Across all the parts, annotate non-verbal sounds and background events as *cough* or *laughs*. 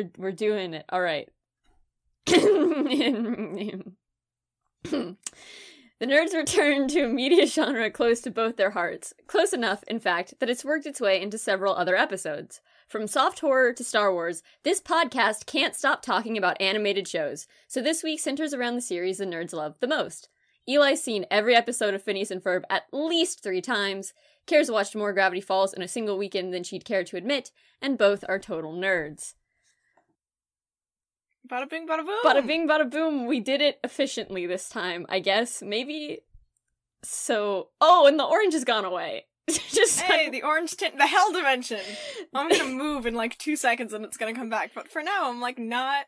we're we're doing it. All right. the nerds return to a media genre close to both their hearts. Close enough, in fact, that it's worked its way into several other episodes. From soft horror to Star Wars, this podcast can't stop talking about animated shows, so this week centers around the series the nerds love the most. Eli's seen every episode of Phineas and Ferb at least three times. Care's watched more Gravity Falls in a single weekend than she'd care to admit, and both are total nerds. Bada bing, bada boom. Bada bing, bada boom. We did it efficiently this time, I guess. Maybe. So. Oh, and the orange has gone away. *laughs* Just hey, the orange tint, the hell dimension. *laughs* I'm gonna move in like two seconds and it's gonna come back. But for now, I'm like not.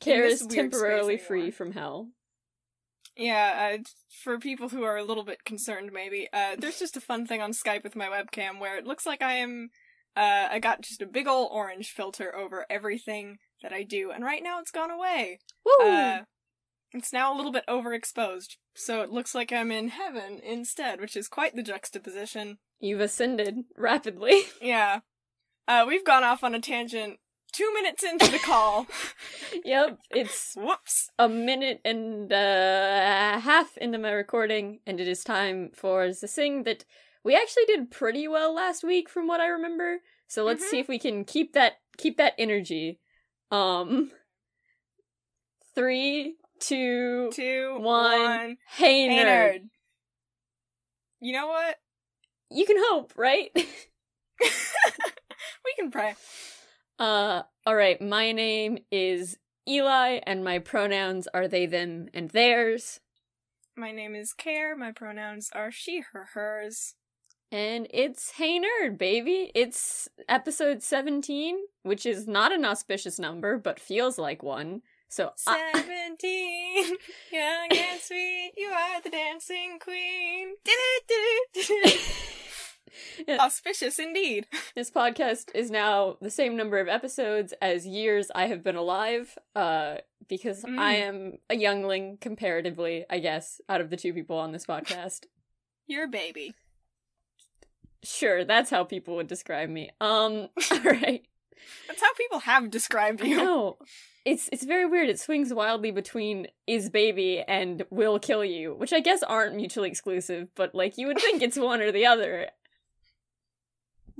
Care is temporarily free from hell. Yeah, uh, for people who are a little bit concerned, maybe uh, there's just a fun thing on Skype with my webcam where it looks like I am. Uh, I got just a big old orange filter over everything that I do, and right now it's gone away. Woo! Uh, it's now a little bit overexposed, so it looks like I'm in heaven instead, which is quite the juxtaposition. You've ascended rapidly. *laughs* yeah. Uh, we've gone off on a tangent two minutes into the call. *laughs* *laughs* yep, it's whoops a minute and uh, a half into my recording, and it is time for the thing that we actually did pretty well last week, from what I remember. So let's mm-hmm. see if we can keep that keep that energy. Um, three, two, two, one. one. Hey, nerd. hey nerd. You know what? You can hope, right? *laughs* *laughs* we can pray. Uh, all right. My name is Eli, and my pronouns are they, them, and theirs. My name is Care. My pronouns are she, her, hers. And it's Hey Nerd, baby. It's episode 17, which is not an auspicious number, but feels like one. So 17, I- *laughs* young and sweet, you are the dancing queen. *laughs* Auspicious indeed. *laughs* This podcast is now the same number of episodes as years I have been alive, uh, because mm. I am a youngling comparatively, I guess, out of the two people on this podcast. You're a baby. Sure, that's how people would describe me. Um, *laughs* *laughs* alright. That's how people have described you. No. *laughs* It's it's very weird. It swings wildly between is baby and will kill you, which I guess aren't mutually exclusive, but like you would think it's one or the other.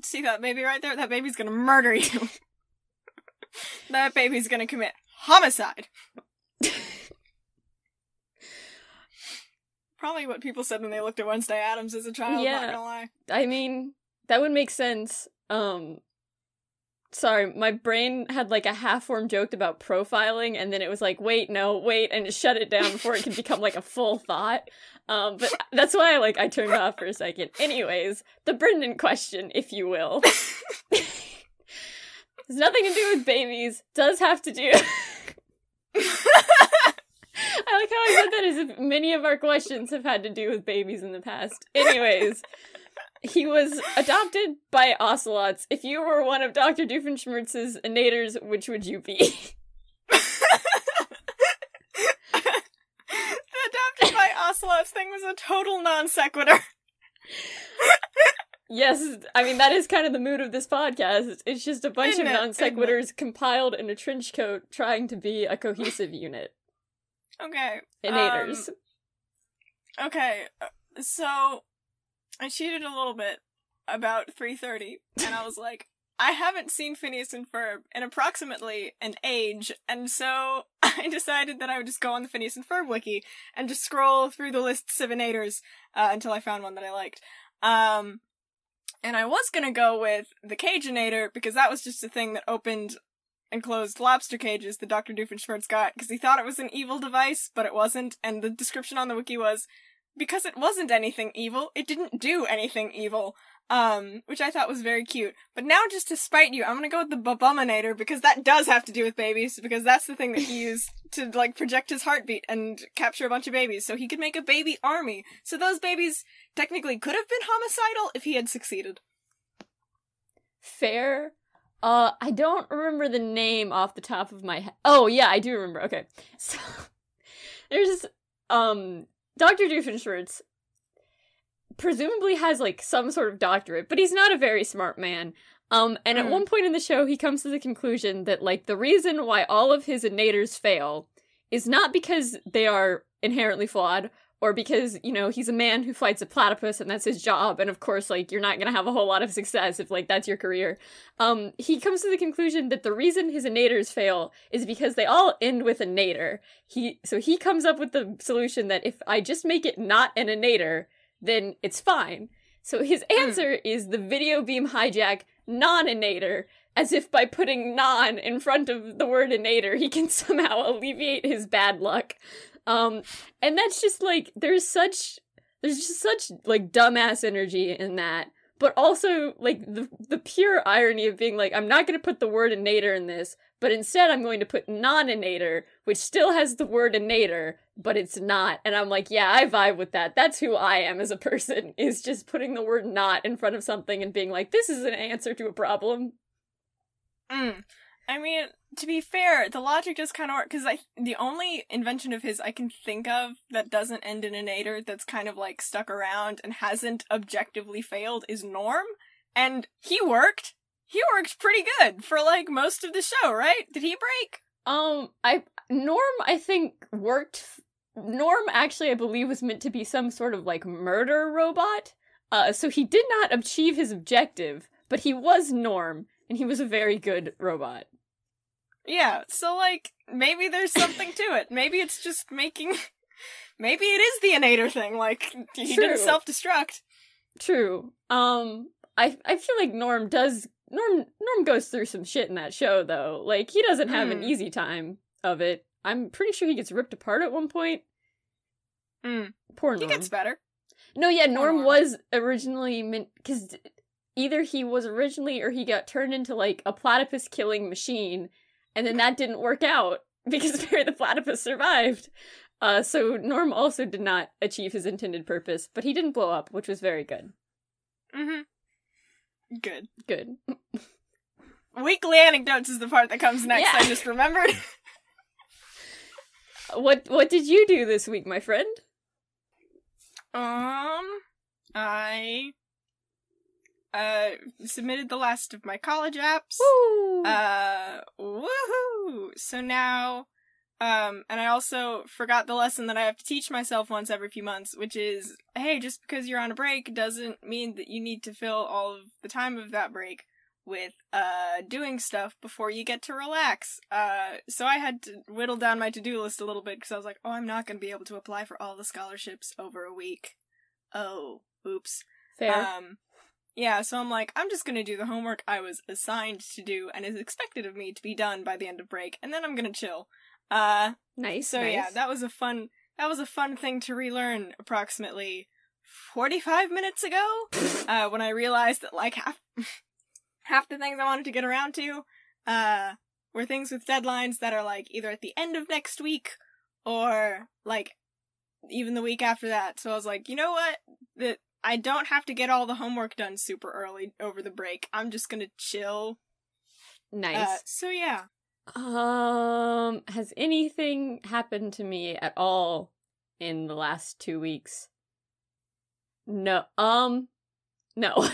See that baby right there? That baby's gonna murder you. that baby's gonna commit homicide. Probably what people said when they looked at Wednesday Addams as a child, yeah. not gonna lie. I mean, that would make sense. Um sorry, my brain had like a half formed joke about profiling, and then it was like, wait, no, wait, and it shut it down before it could become like a full thought. Um, but *laughs* that's why I like I turned off for a second. Anyways, the Brendan question, if you will. *laughs* *laughs* Has nothing to do with babies. Does have to do. I like how I said that as if many of our questions have had to do with babies in the past. Anyways, he was adopted by ocelots. If you were one of Dr. Doofenshmirtz's naders, which would you be? the adopted by ocelots thing was a total non sequitur. yes, I mean that is kind of the mood of this podcast. It's just a bunch Isn't of non sequiturs compiled in a trench coat trying to be a cohesive unit. Okay. Inators. Um, okay, uh, so I cheated a little bit about 3:30, and I was *laughs* like, I haven't seen Phineas and Ferb in approximately an age, and so *laughs* I decided that I would just go on the Phineas and Ferb wiki and just scroll through the lists of inators uh, until I found one that I liked. Um, and I was gonna go with the Cageinator because that was just a thing that opened enclosed lobster cages that Dr. Doofenshmirtz got because he thought it was an evil device, but it wasn't. And the description on the wiki was because it wasn't anything evil, it didn't do anything evil. Um, which I thought was very cute. But now, just to spite you, I'm gonna go with the Babuminator because that does have to do with babies because that's the thing that he used to like project his heartbeat and capture a bunch of babies, so he could make a baby army. So those babies technically could have been homicidal if he had succeeded. Fair uh, I don't remember the name off the top of my head. Oh, yeah, I do remember. Okay. *laughs* So, there's, um, Dr. Doofenshmirtz presumably has, like, some sort of doctorate, but he's not a very smart man. Um, and at Mm. one point in the show, he comes to the conclusion that, like, the reason why all of his inators fail is not because they are inherently flawed or because, you know, he's a man who fights a platypus and that's his job. And of course, like, you're not gonna have a whole lot of success if, like, that's your career. Um, he comes to the conclusion that the reason his inators fail is because they all end with a nader. He, so he comes up with the solution that if I just make it not an inator, then it's fine. So his answer is the video beam hijack non-inator, as if by putting non in front of the word inator, he can *laughs* somehow alleviate his bad luck. Um, and that's just like there's such there's just such like dumbass energy in that. But also like the the pure irony of being like, I'm not gonna put the word inator in this, but instead I'm going to put non-inator, which still has the word inator, but it's not. And I'm like, yeah, I vibe with that. That's who I am as a person, *laughs* is just putting the word not in front of something and being like, this is an answer to a problem. Mm. I mean, to be fair, the logic does kind of work because I the only invention of his I can think of that doesn't end in a nader that's kind of like stuck around and hasn't objectively failed is Norm, and he worked. He worked pretty good for like most of the show, right? Did he break? Um, I Norm, I think worked. Norm actually, I believe, was meant to be some sort of like murder robot. Uh, so he did not achieve his objective, but he was Norm, and he was a very good robot. Yeah, so like maybe there's something to it. Maybe it's just making. *laughs* Maybe it is the inator thing. Like he True. didn't self destruct. True. Um, I I feel like Norm does Norm Norm goes through some shit in that show though. Like he doesn't have an Mm. easy time of it. I'm pretty sure he gets ripped apart at one point. Mm. Poor Norm. He gets better. No, yeah, Norm Norm. was originally meant because either he was originally or he got turned into like a platypus killing machine, and then that didn't work out *laughs* because *laughs* Perry the platypus survived. Uh, so Norm also did not achieve his intended purpose, but he didn't blow up, which was very good. Mm-hmm. Good. Good. *laughs* Weekly anecdotes is the part that comes next. Yeah. I just remembered. What what did you do this week, my friend? Um, I uh submitted the last of my college apps. Woo! Uh, woohoo! So now, um, and I also forgot the lesson that I have to teach myself once every few months, which is, hey, just because you're on a break doesn't mean that you need to fill all of the time of that break with, uh, doing stuff before you get to relax. Uh, so I had to whittle down my to-do list a little bit because I was like, oh, I'm not going to be able to apply for all the scholarships over a week. Oh, oops. Fair. Um, yeah, so I'm like, I'm just gonna do the homework I was assigned to do and is expected of me to be done by the end of break, and then I'm gonna chill. Uh, nice. so nice. yeah, that was a fun, that was a fun thing to relearn approximately 45 minutes ago, *laughs* uh, when I realized that like half, *laughs* half the things I wanted to get around to, uh, were things with deadlines that are like either at the end of next week or like even the week after that. So I was like, you know what? That I don't have to get all the homework done super early over the break. I'm just gonna chill. nice. Uh, so yeah. Um, has anything happened to me at all in the last two weeks? No. Um, no.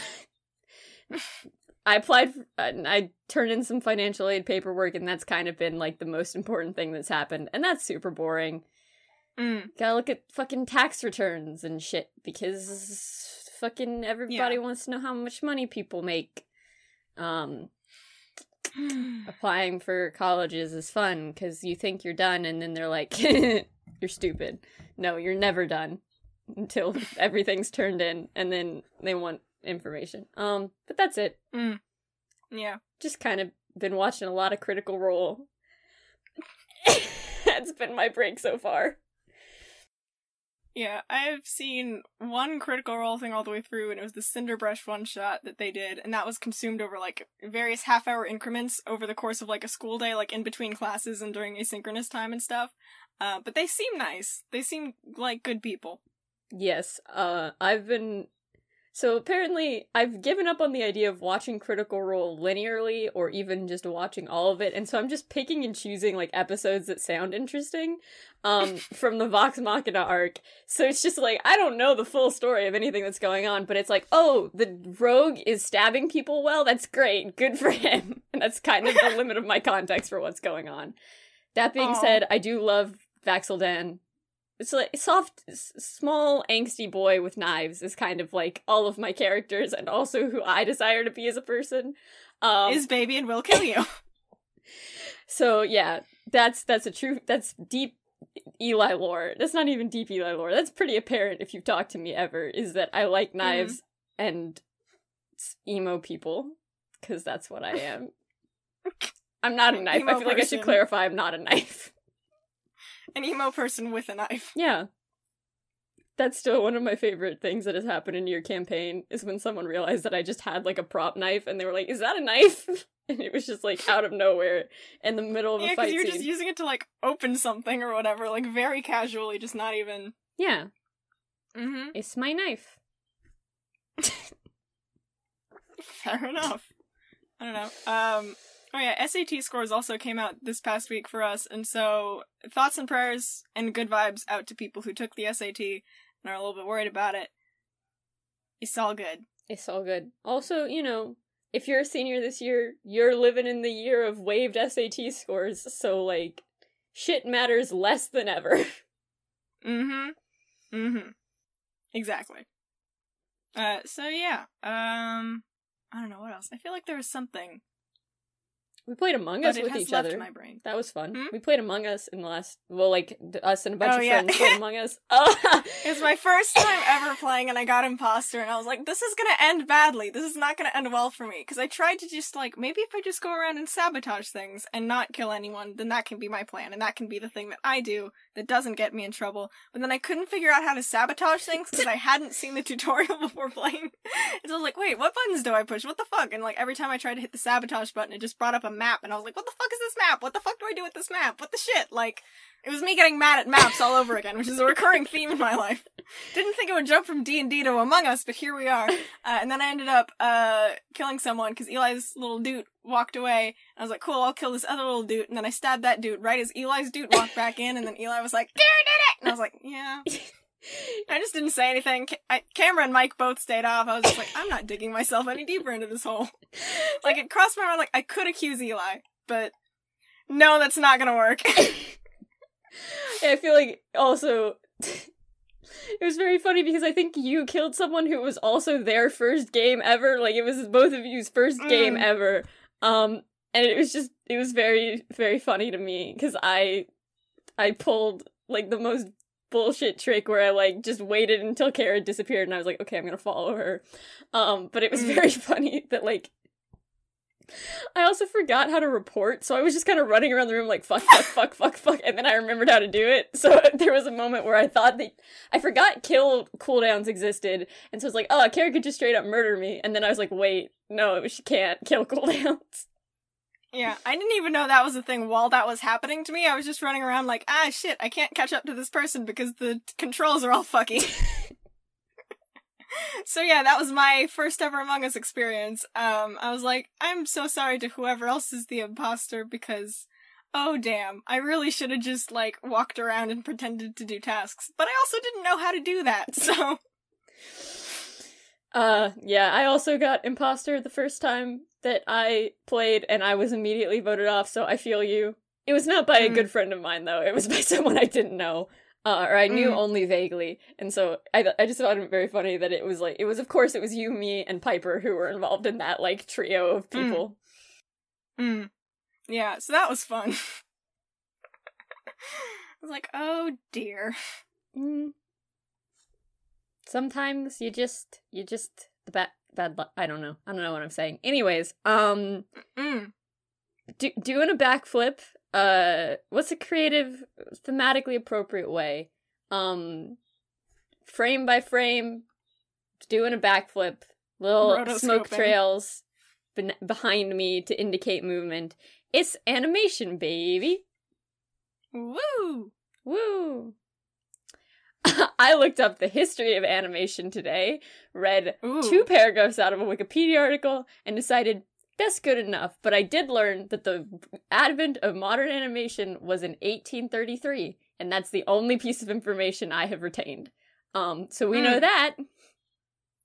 *laughs* I applied. For, uh, I turned in some financial aid paperwork, and that's kind of been like the most important thing that's happened, and that's super boring. Mm. Gotta look at fucking tax returns and shit because fucking everybody Yeah. wants to know how much money people make. Um, *sighs* applying for colleges is fun because you think you're done and then they're like *laughs* you're stupid no you're never done until *laughs* everything's turned in and then they want information um but that's it Mm. Yeah. just kind of been watching a lot of critical role *laughs* that's been my break so far Yeah, I've seen one critical role thing all the way through, and it was the Cinderbrush one shot that they did, and that was consumed over like various half hour increments over the course of like a school day, like in between classes and during asynchronous time and stuff. Uh, but they seem nice. They seem like good people. yes uh i've been So apparently, I've given up on the idea of watching Critical Role linearly or even just watching all of it, and so I'm just picking and choosing like episodes that sound interesting um, *laughs* from the Vox Machina arc. So it's just like I don't know the full story of anything that's going on, but it's like, oh, the rogue is stabbing people well. That's great, good for him. And *laughs* that's kind of the *laughs* limit of my context for what's going on. That being Aw. said, I do love Vax'ildan. It's like soft, small, angsty boy with knives is kind of like all of my characters and also who I desire to be as a person. Um, Is baby and will kill you. *laughs* so yeah, that's that's a true that's deep Eli lore. That's not even deep Eli lore. That's pretty apparent if you've talked to me ever. Is that I like knives and emo people because that's what I am. *laughs* I'm not a knife. I Emo feel like I should clarify. I'm not a knife. An emo person with a knife. Yeah. That's still one of my favorite things that has happened in your campaign is when someone realized that I just had like a prop knife and they were like, "Is that a knife?" *laughs* and it was just like out of nowhere in the middle of a Yeah, because fight you're scene. just using it to like open something or whatever, like very casually, just not even. Yeah, Mm-hmm. it's my knife. *laughs* Fair enough. I don't know. Um. Oh yeah, SAT scores also came out this past week for us, and so thoughts and prayers and good vibes out to people who took the SAT and are a little bit worried about it. It's all good. It's all good. Also, you know, if you're a senior this year, you're living in the year of waived SAT scores, so like shit matters less than ever. *laughs* Mm-hmm. Mm-hmm. Exactly. Uh. So yeah. Um. I don't know what else. I feel like there was something, we played Among but Us it with each other. That was fun. Hmm? We played Among Us in the last, well, like us and a bunch Oh, of yeah. friends played Among Us. *laughs* Oh, It's my first time ever playing, and I got imposter, and I was like, "This is gonna end badly. This is not gonna end well for me." Because I tried to just like, maybe if I just go around and sabotage things and not kill anyone, then that can be my plan, and that can be the thing that I do that doesn't get me in trouble. But then I couldn't figure out how to sabotage things because I hadn't seen the *laughs* tutorial before playing. and so I was like, "Wait, what buttons do I push? What the fuck?" And like every time I tried to hit the sabotage button, it just brought up a map, and I was like, "What the fuck is this map? What the fuck do I do with this map? What the shit?" Like. It was me getting mad at maps all over again, which is a recurring theme in my life. Didn't think it would jump from D and D to Among Us, but here we are. Uh, and then I ended up uh, killing someone because Eli's little dude walked away. I was like, "Cool, I'll kill this other little dude." And then I stabbed that dude right as Eli's dude walked back in. And then Eli was like, "You did it!" And I was like, "Yeah." *laughs* I just didn't say anything. I, Camera and mic both stayed off. I was just like, "I'm not digging myself any deeper into this hole." *laughs* Like it crossed my mind, like I could accuse Eli, but no, that's not gonna work. Yeah, *laughs* I feel like also it was very funny because I think you killed someone who was also their first game ever. Like it was both of you's first game Mm. ever. Um and it was just it was very very funny to me cuz I I pulled like the most bullshit trick where I like just waited until Kara disappeared and I was like, okay, I'm gonna follow her. Um, but it was Mm. very *laughs* funny that like I also forgot how to report, so I was just kind of running around the room like fuck, fuck, fuck, fuck, fuck, and then I remembered how to do it. So *laughs* there was a moment where I thought that I forgot kill cooldowns existed, and so I was like, oh, Kara could just straight up murder me, and then I was like, wait, no, she can't kill *laughs* cooldowns. Yeah, I didn't even know that was a thing while that was happening to me. I was just running around like, ah, shit, I can't catch up to this person because the controls are all fucky. *laughs* so yeah, that was my first ever Among Us experience. Um, I was like, I'm so sorry to whoever else is the imposter because, oh damn, I really should have just like walked around and pretended to do tasks. But I also didn't know how to do that, *laughs* so Uh, yeah, I also got imposter the first time that I played, and I was immediately voted off, so I feel you. It was not by a Mm. good friend of mine, though. It was by *laughs* someone I didn't know, uh, or I knew Mm. only vaguely, and so I, I just found it very funny that it was like, it was, of course, it was you, me, and Piper who were involved in that, like, trio of Mm. people. Mm. Yeah, so that was fun. *laughs* I was like, oh dear. Mm. Sometimes you just, you just, the bad, bad luck. I don't know. I don't know what I'm saying. Anyways, um, Mm. do, doing a backflip uh what's a creative thematically appropriate way? Um frame by frame doing a backflip little smoke trails ben- behind me to indicate movement. It's animation baby. Woo! woo! *laughs* I looked up the history of animation today, read Ooh. two paragraphs out of a Wikipedia article, and decided that's good enough. But I did learn that the advent of modern animation was in 1833, and that's the only piece of information I have retained. Um, so we know Hmm. that.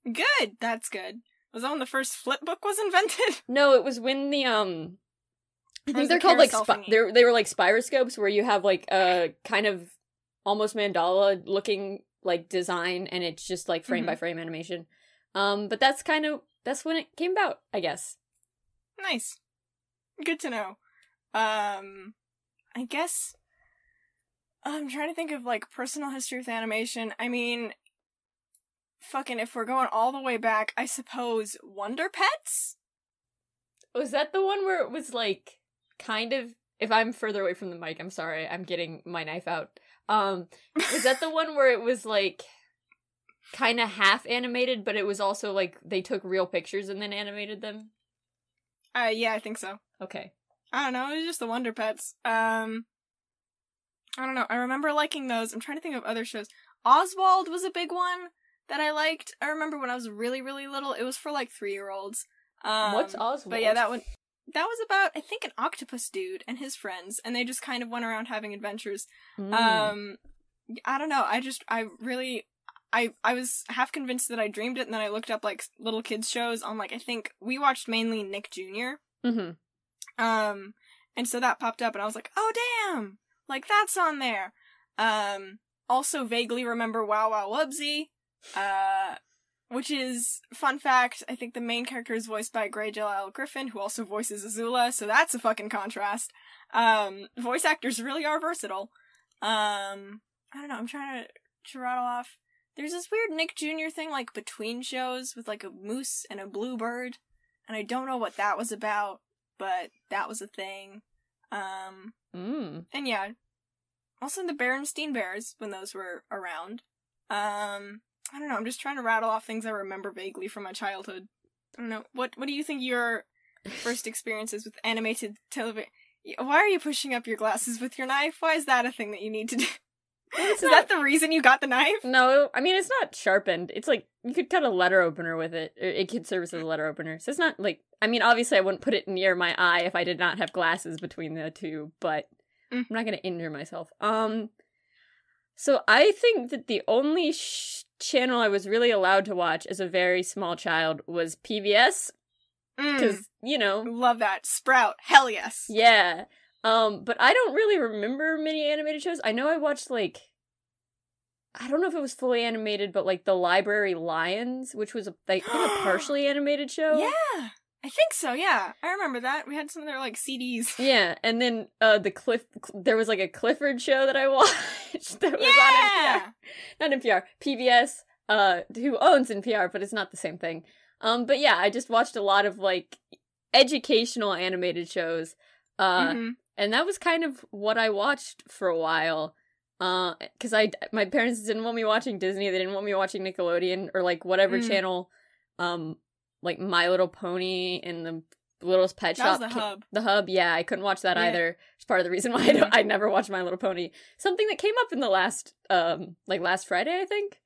Good. That's good. Was that when the first flip book was invented? *laughs* No, it was when the um I think they're it called like spi- they they were like spiroscopes where you have like a kind of almost mandala looking like design and it's just like frame by frame animation. Um but that's kind of that's when it came about, I guess. Nice. Good to know. Um, I guess I'm trying to think of like personal history with animation. I mean, fucking, if we're going all the way back, I suppose Wonder Pets. Was that the one where it was like kind of if I'm further away from the mic, I'm sorry. I'm getting my knife out. Um was that the *laughs* one where it was like kind of half animated but it was also like they took real pictures and then animated them? Uh, yeah, I think so. Okay. I don't know. It was just the Wonder Pets. Um, I don't know. I remember liking those. I'm trying to think of other shows. Oswald was a big one that I liked. I remember when I was really, really little. It was for like three year olds. Um, What's Oswald? But yeah, that one. That was about I think an octopus dude and his friends, and they just kind of went around having adventures. Mm. Um, I don't know. I just I really. I, I was half convinced that I dreamed it, and then I looked up like little kids shows on like I think we watched mainly Nick Jr. Mhm. Um, and so that popped up, and I was like, oh damn, like that's on there. Um, also vaguely remember Wow Wow Wubbzy, uh, which is fun fact. I think the main character is voiced by Grey DeLisle Griffin, who also voices Azula, so that's a fucking contrast. Um, voice actors really are versatile. Um, I don't know. I'm trying to, to rattle off. There's this weird Nick Jr. thing, like between shows, with like a moose and a bluebird, and I don't know what that was about but that was a thing. Um, Mm. and yeah, also the Berenstein Bears when those were around. Um, I don't know. I'm just trying to rattle off things I remember vaguely from my childhood. I don't know. What What do you think your first experiences with animated television? Why are you pushing up your glasses with your knife? Why is that a thing that you need to do? Is that the reason you got the knife? No, I mean it's not sharpened. It's like you could cut a letter opener with it. It could serve as a letter opener. So it's not like I mean obviously I wouldn't put it near my eye if I did not have glasses between the two, but Mm. I'm not going to injure myself. Um so I think that the only sh- channel I was really allowed to watch as a very small child was PBS Mm, cuz you know, love that Sprout. Hell yes. Yeah. Um, but I don't really remember many animated shows. I know I watched like I don't know if it was fully animated, but like the Library Lions, which was a, like I think a partially animated show. Yeah, I think so. Yeah, I remember that. We had some of their like CDs. Yeah, and then uh the Cliff there was like a Clifford show that I *laughs* watched that was Yeah. on NPR. Not NPR, PBS, uh who owns NPR, but it's not the same thing. Um but yeah, I just watched a lot of like educational animated shows. Uh Mhm. And that was kind of what I watched for a while. Uh, cause I my parents didn't want me watching Disney. They didn't want me watching Nickelodeon or like whatever Mm. channel, um, like My Little Pony and the Littlest Pet That Shop. the hub. The hub, yeah, I couldn't watch that Yeah. either. It's part of the reason *laughs* why I, don't, I never watched My Little Pony. Something that came up in the last, um, like last Friday, I think.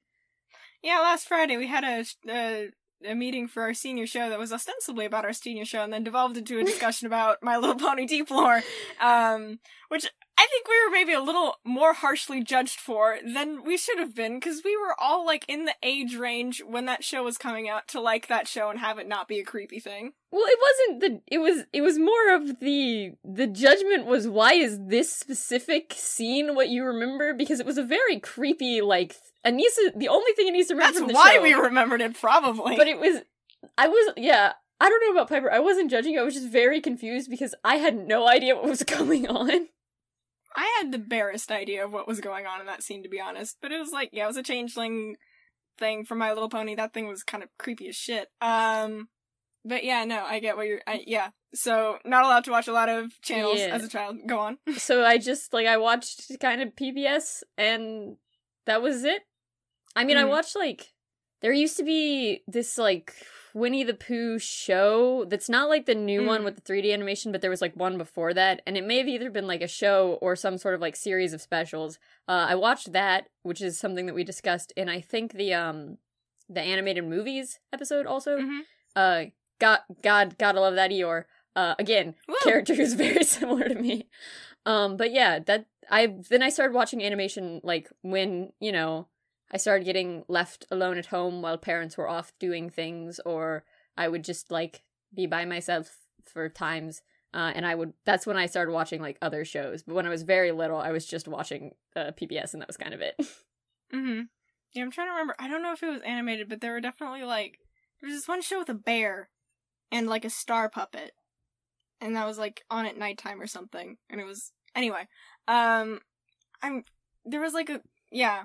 Yeah, last Friday we had a a, a meeting for our senior show that was ostensibly about our senior show, and then devolved into a discussion about My Little Pony Deep Lore, um, which I think we were maybe a little more harshly judged for than we should have been, because we were all like in the age range when that show was coming out to like that show and have it not be a creepy thing. Well, it wasn't the. It was. It was more of the. The judgment was why is this specific scene what you remember? Because it was a very creepy. Like Anissa. The only thing Anissa remembered That's from the why show, we remembered it, probably. But it was. I was. Yeah. I don't know about Piper. I wasn't judging. I was just very confused because I had no idea what was *laughs* going on. I had the barest idea of what was going on in that scene, to be honest. But it was like, yeah, it was a changeling thing from My Little Pony. That thing was kind of creepy as shit. Um, but yeah, no, I get what you're. I, yeah, so not allowed to watch a lot of channels Yeah. as a child. Go on. *laughs* so I just like I watched kind of PBS and that was it. I mean, I Mm. watched like there used to be this like Winnie the Pooh show that's not like the new Mm. one with the 3D animation, but there was like one before that, and it may have either been like a show or some sort of like series of specials. Uh, I watched that, which is something that we discussed in I think the um the animated movies episode also. Mhm. Uh, God, God, gotta love that Eeyore. Uh, again, Woo! character who's *laughs* very similar to me. Um, but yeah, that I then I started watching animation like when you know I started getting left alone at home while parents were off doing things, or I would just like be by myself for times. Uh, and I would that's when I started watching like other shows. But when I was very little, I was just watching uh, PBS, and that was kind of it. *laughs* Mm-hmm. Yeah, I'm trying to remember. I don't know if it was animated, but there were definitely like there was this one show with a bear and like a star puppet, and that was like on at nighttime or something. And it was anyway. Um, I'm there was like a yeah,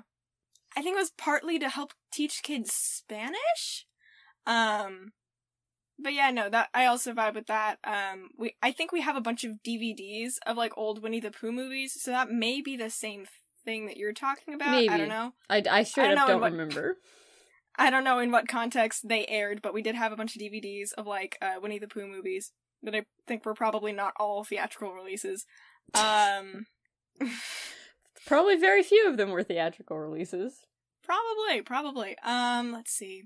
I think it was partly to help teach kids Spanish. Um, but yeah, no, that I also vibe with that. Um, we I think we have a bunch of DVDs of like old Winnie the Pooh movies, so that may be the same thing that you're talking about. Maybe. I don't know. I I straight don't up don't what- remember. *laughs* I don't know in what context they aired, but we did have a bunch of DVDs of like uh, Winnie the Pooh movies that I think were probably not all theatrical releases. Um, *laughs* Probably very few of them were theatrical releases. probably, probably. Um, let's see.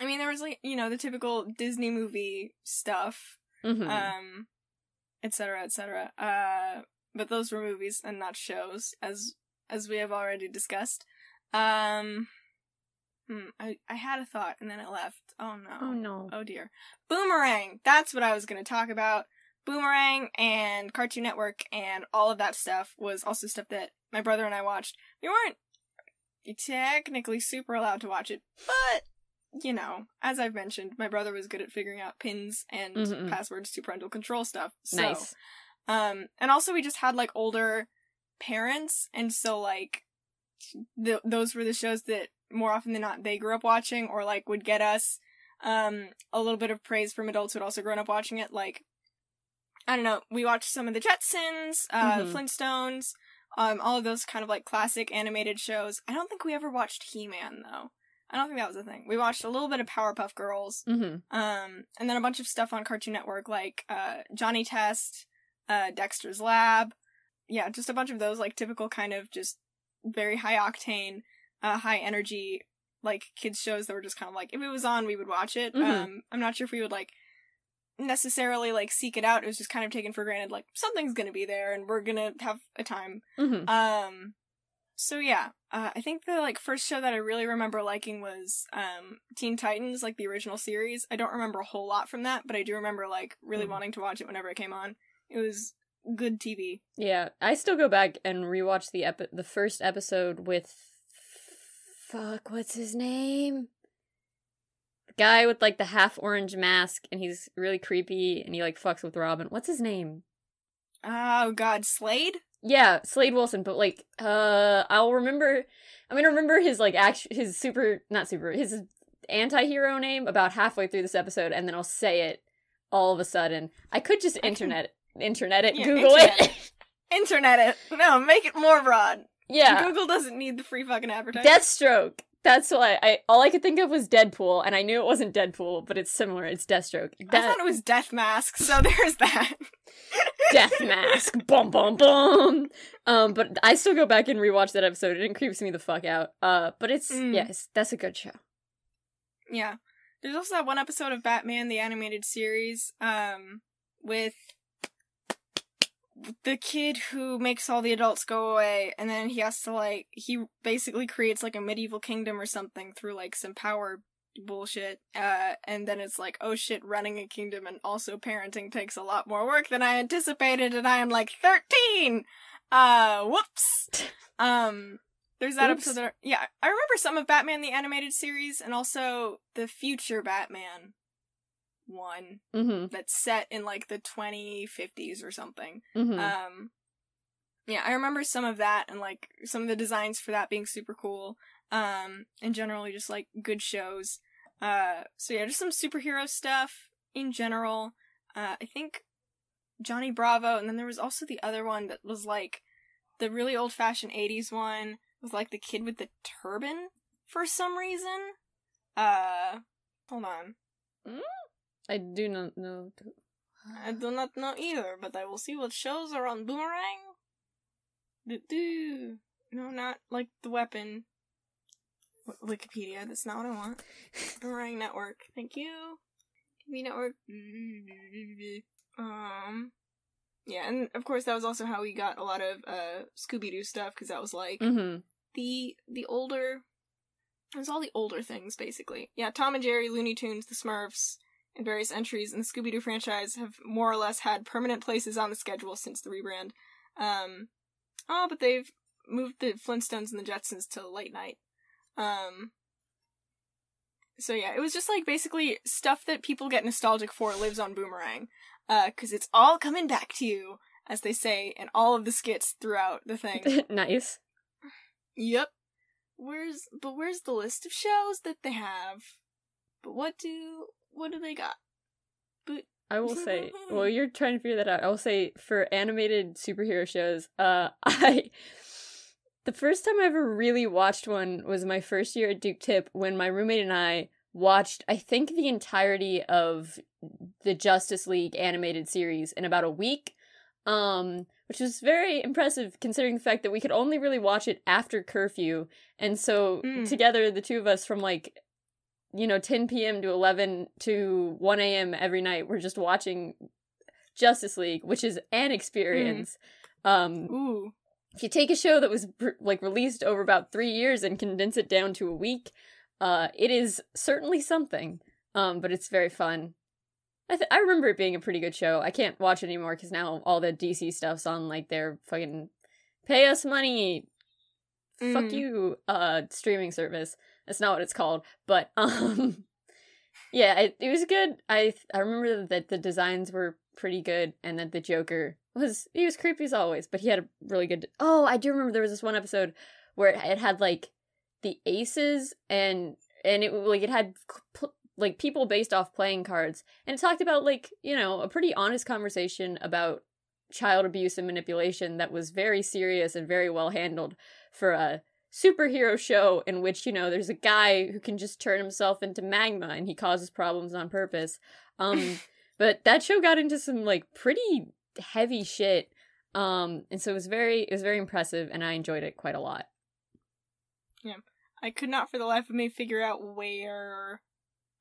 I mean, there was like you know the typical Disney movie stuff, hmm um, et cetera, et cetera. Uh, but those were movies and not shows, as as we have already discussed. Um, hmm, I I had a thought and then it left. Oh no. oh no. Oh dear. Boomerang. That's what I was going to talk about. Boomerang and Cartoon Network and all of that stuff was also stuff that my brother and I watched. We weren't technically super allowed to watch it, but you know, as I've mentioned, my brother was good at figuring out pins and Mhm. passwords to parental control stuff. So, Nice. um, and also we just had like older parents, and so like, th- those were the shows that more often than not they grew up watching, or like would get us, um, a little bit of praise from adults who had also grown up watching it. Like, I don't know, we watched some of the Jetsons, uh, Mhm. Flintstones, um, all of those kind of like classic animated shows. I don't think we ever watched He Man though. I don't think that was a thing. We watched a little bit of Powerpuff Girls, hmm um, and then a bunch of stuff on Cartoon Network like uh, Johnny Test, uh, Dexter's Lab. Yeah, just a bunch of those like typical kind of just very high octane, uh, high energy like kids shows that were just kind of like if it was on we would watch it. Mhm. Um, I'm not sure if we would like necessarily like seek it out. It was just kind of taken for granted like something's gonna be there and we're gonna have a time. hmm Um, so yeah, uh, I think the like first show that I really remember liking was um Teen Titans, like the original series. I don't remember a whole lot from that, but I do remember like really Mhm. wanting to watch it whenever it came on. It was good TV. Yeah, I still go back and rewatch the epi- the first episode with fuck, what's his name? Guy with like the half orange mask and he's really creepy and he like fucks with Robin. What's his name? Oh God, Slade. Yeah, Slade Wilson, but like uh I'll remember I'm gonna remember his like act his super not super his anti-hero name about halfway through this episode and then I'll say it all of a sudden. I could just can- internet internet it, Yeah, Google internet it. Internet it. No, make it more broad. yeah. Google doesn't need the free fucking advertising. Deathstroke. That's why I all I could think of was Deadpool, and I knew it wasn't Deadpool, but it's similar. It's Deathstroke. I That thought it was Death Mask, so *laughs* there's that. Death Mask. Boom, boom, boom. Um, but I still go back and rewatch that episode, and it creeps me the fuck out. Uh, but it's Mm. yes, that's a good show. Yeah. There's also that one episode of Batman the animated series um with the kid who makes all the adults go away and then he has to like he basically creates like a medieval kingdom or something through like some power bullshit uh and then it's like oh shit running a kingdom and also parenting takes a lot more work than I anticipated and I am like 13 uh whoops! *laughs* Um there's that Oops. episode that, yeah, I remember some of Batman the animated series and also the future Batman one Mm-hmm. that's set in like the 2050s or something. Mm-hmm. Um yeah, I remember some of that and like some of the designs for that being super cool. Um and generally just like good shows. Uh so yeah, just some superhero stuff in general. Uh I think Johnny Bravo and then there was also the other one that was like the really old fashioned 80s one with like the kid with the turban for some reason. Uh, hold on. I do not know. I do not know either, but I will see what shows are on Boomerang. Do. No, not like the weapon. W- Wikipedia. That's not what I want. *laughs* Boomerang Network. Thank you. TV Network. Um. Yeah, and of course that was also how we got a lot of uh Scooby Doo stuff because that was like Mm-hmm. the the older. It was all the older things basically. Yeah, Tom and Jerry, Looney Tunes, the Smurfs, and various entries in the Scooby Doo franchise have more or less had permanent places on the schedule since the rebrand. Um, oh, but they've moved the Flintstones and the Jetsons to late night. Um, so yeah, it was just like basically stuff that people get nostalgic for lives on Boomerang, uh, because it's all coming back to you, as they say in all of the skits throughout the thing. *laughs* nice. Yep. Where's but where's the list of shows that they have? But what do what do they got? But I will say, *laughs* well, you're trying to figure that out. I will say for animated superhero shows, uh, *laughs* I the first time I ever really watched one was my first year at Duke Tip when my roommate and I watched, I think, the entirety of the Justice League animated series in about a week. Um, which was very impressive considering the fact that we could only really watch it after curfew. And so Mm. together, the two of us from like you know 10 p.m. to 11 to 1 a.m. every night we're just watching Justice League, which is an experience. Um ooh, if you take a show that was like released over about 3 years and condense it down to a week, uh it is certainly something. Um but it's very fun. I th- I remember it being a pretty good show. I can't watch it anymore cuz now all the DC stuff's on like their fucking pay us money fuck Mm. you uh streaming service. That's not what it's called, but *laughs* um yeah, it, it was good. I I remember that the designs were pretty good and that the Joker was he was creepy as always, but he had a really good Oh, I do remember there was this one episode where it, it had like the aces and and it like it had like people based off playing cards and it talked about like, you know, a pretty honest conversation about child abuse and manipulation that was very serious and very well handled for a superhero show in which you know there's a guy who can just turn himself into magma and he causes problems on purpose um *laughs* but that show got into some like pretty heavy shit um and so it was very it was very impressive and i enjoyed it quite a lot Yeah. I could not for the life of me figure out where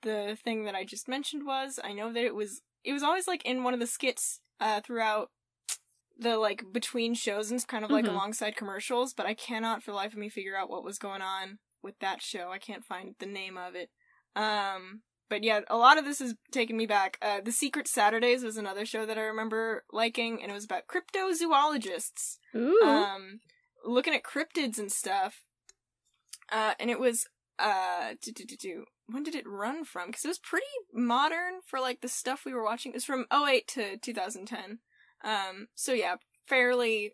the thing that I just mentioned was. I know that it was it was always like in one of the skits uh throughout the like between shows and kind of like Mhm. alongside commercials, but I cannot for the life of me figure out what was going on with that show. I can't find the name of it. Um but yeah, a lot of this is taking me back. Uh The Secret Saturdays was another show that I remember liking and it was about cryptozoologists ooh um looking at cryptids and stuff uh and it was uh when did it run from because it was pretty modern for like the stuff we were watching it was from 08 to 2010 um so yeah fairly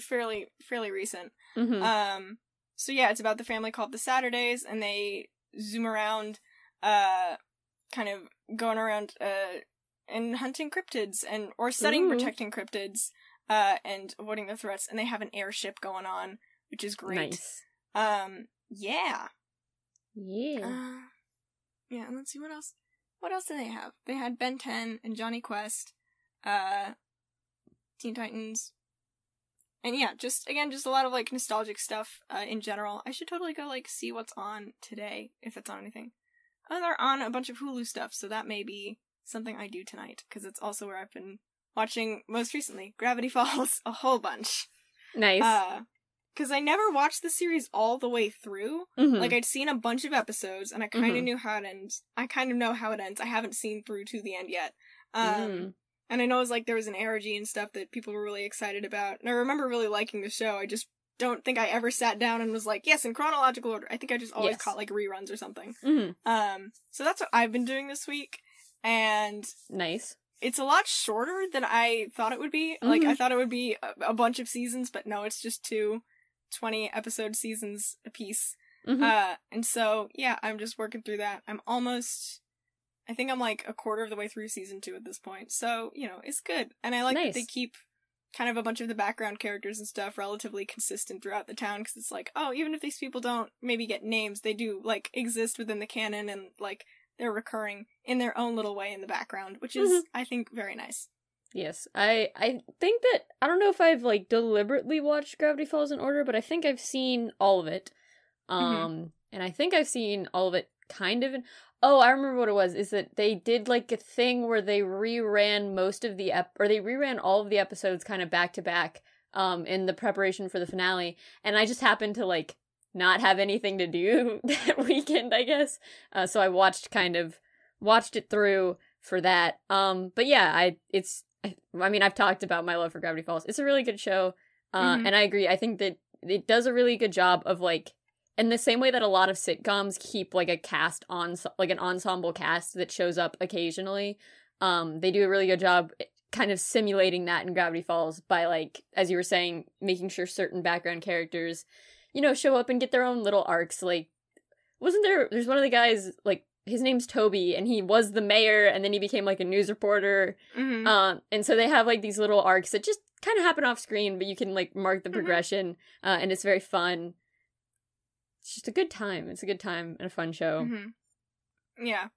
fairly fairly recent. Mhm. um so yeah it's about the family called the saturdays and they zoom around uh kind of going around uh and hunting cryptids and or studying Ooh. protecting cryptids uh and avoiding the threats and they have an airship going on which is great. Nice. Um yeah. Yeah. Uh, yeah and let's see what else what else do they have? They had ben 10 and Jonny Quest uh teen titans and yeah just again just a lot of like nostalgic stuff uh, in general i should totally go like see what's on today if it's on anything oh they're on a bunch of hulu stuff so that may be something i do tonight because it's also where i've been watching most recently gravity *laughs* falls a whole bunch nice uh because i never watched the series all the way through Mhm. like I'd seen a bunch of episodes and I kind of Mhm. knew how it ends. I kind of know how it ends. I haven't seen through to the end yet. Um Mm. And I know it was like there was an ARG and stuff that people were really excited about. And I remember really liking the show. I just don't think I ever sat down and was like, yes, in chronological order. I think I just always Yes. caught like reruns or something. Mhm. Um so that's what I've been doing this week. And nice it's a lot shorter than I thought it would be. Like I Mhm. thought it would be a, a bunch of seasons, but no, it's just two 20 episode seasons a piece. Mhm. Uh, and so yeah, I'm just working through that. I'm almost, I think I'm like a quarter of the way through season two at this point. So you know, it's good, and I like that they keep kind of a bunch of the background characters and stuff relatively consistent throughout the town because it's like, oh, even if these people don't maybe get names, they do like exist within the canon and like they're recurring in their own little way in the background, which is Mhm. I think very nice. Yes, I I think that I don't know if I've like deliberately watched Gravity Falls in order, but I think I've seen all of it. Um, and I think I've seen all of it kind of in. Oh, I remember what it was. Is that they did like a thing where they reran most of the ep or they reran all of the episodes kind of back to back, um, in the preparation for the finale, and I just happened to like not have anything to do *laughs* that weekend, I guess. Uh, so I watched kind of watched it through for that. Um, but yeah, I it's I, I mean I've talked about my love for Gravity Falls. It's a really good show, uh, Mhm. and I agree. I think that it does a really good job of like in the same way that a lot of sitcoms keep like a cast on like an ensemble cast that shows up occasionally. Um, they do a really good job eh, kind of simulating that in Gravity Falls by like as you were saying, making sure certain background characters, you know, show up and get their own little arcs. Like, wasn't there? There's one of the guys like his name's Toby, and he was the mayor, and then he became like a news reporter. hmm Um, and so they have like these little arcs that just kind of happen off screen, but you can like mark the Mhm. progression, uh, and it's very fun. It's just a good time. It's a good time and a fun show. hmm Yeah.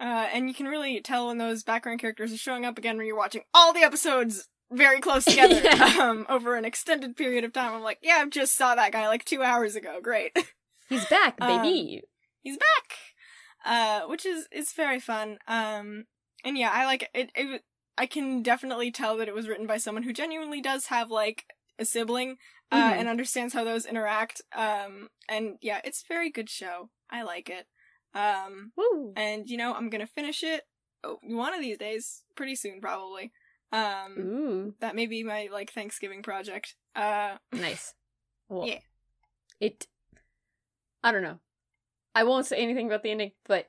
Uh, and you can really tell when those background characters are showing up again when you're watching all the episodes very close *laughs* together Yeah. um, over an extended period of time. I'm like, yeah, I just saw that guy like two hours ago. Great. *laughs* He's back, Um, baby. He's back! Uh, which is, is very fun. Um, and yeah, I like it. it. I can definitely tell that it was written by someone who genuinely does have like a sibling, uh, Mhm. and understands how those interact. Um, and yeah, it's a very good show. I like it. Um, Woo. and you know i'm gonna finish it oh, one of these days pretty soon probably um Ooh, that may be my like thanksgiving project uh nice. *laughs* Well, Yeah. It. I don't know. I won't say anything about the ending, but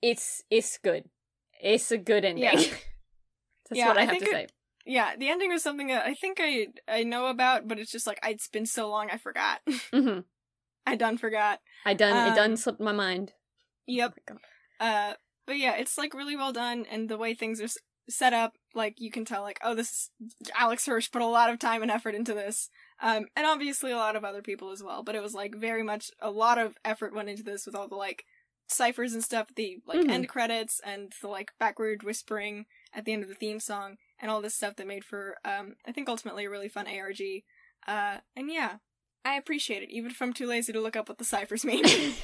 it's it's good. It's a good ending. Yeah. *laughs* That's Yeah, what I, I have to think say. Yeah the ending was something that i think i i know about but it's just like it's been so long i forgot. *laughs* Hmm i done forgot. I done it done Um, slipped my mind. yep. Oh uh but yeah it's like really well done and the way things are set up like you can tell like oh this alex hirsch put a lot of time and effort into this um and obviously a lot of other people as well but it was like very much a lot of effort went into this with all the like ciphers and stuff the like Mhm. end credits and the like backward whispering at the end of the theme song and all this stuff that made for um i think ultimately a really fun arg uh and yeah i appreciate it even if i'm too lazy to look up what the ciphers mean *laughs*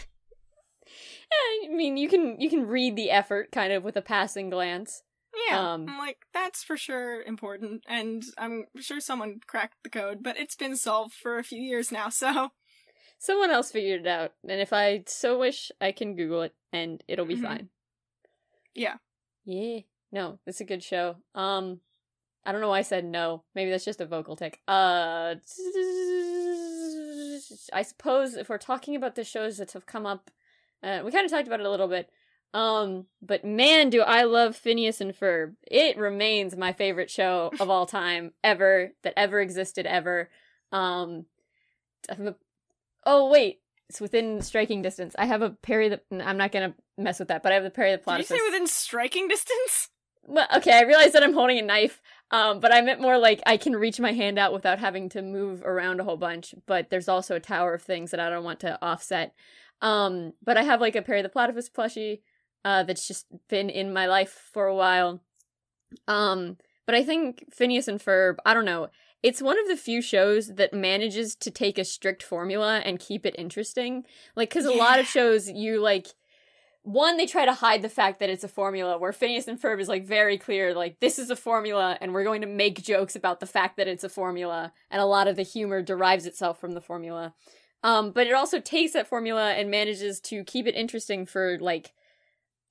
*laughs* I mean, you can you can read the effort kind of with a passing glance. Yeah, Um, I'm like, that's for sure important, and I'm sure someone cracked the code, but it's been solved for a few years now, so. Someone else figured it out, and if I so wish, I can Google it, and it'll be Mhm. fine. Yeah. Yeah. No, it's a good show. Um, I don't know why I said no. Maybe that's just a vocal tick. Uh, I suppose if we're talking about the shows that have come up, uh, we kind of talked about it a little bit. Um, but man, do I love Phineas and Ferb. It remains my favorite show of all time ever that ever existed ever. Um, a- oh wait, it's within striking distance. I have a Perry the. I'm not gonna mess with that, but I have the Perry the Did you say within striking distance? Well, okay, I realize that I'm holding a knife, um, but I meant more like I can reach my hand out without having to move around a whole bunch. But there's also a tower of things that I don't want to offset. Um, but I have like a Perry the Platypus plushie uh, that's just been in my life for a while. Um, but I think Phineas and Ferb, I don't know, it's one of the few shows that manages to take a strict formula and keep it interesting. Like, because a lot of shows you like one they try to hide the fact that it's a formula where phineas and ferb is like very clear like this is a formula and we're going to make jokes about the fact that it's a formula and a lot of the humor derives itself from the formula. Um but it also takes that formula and manages to keep it interesting for like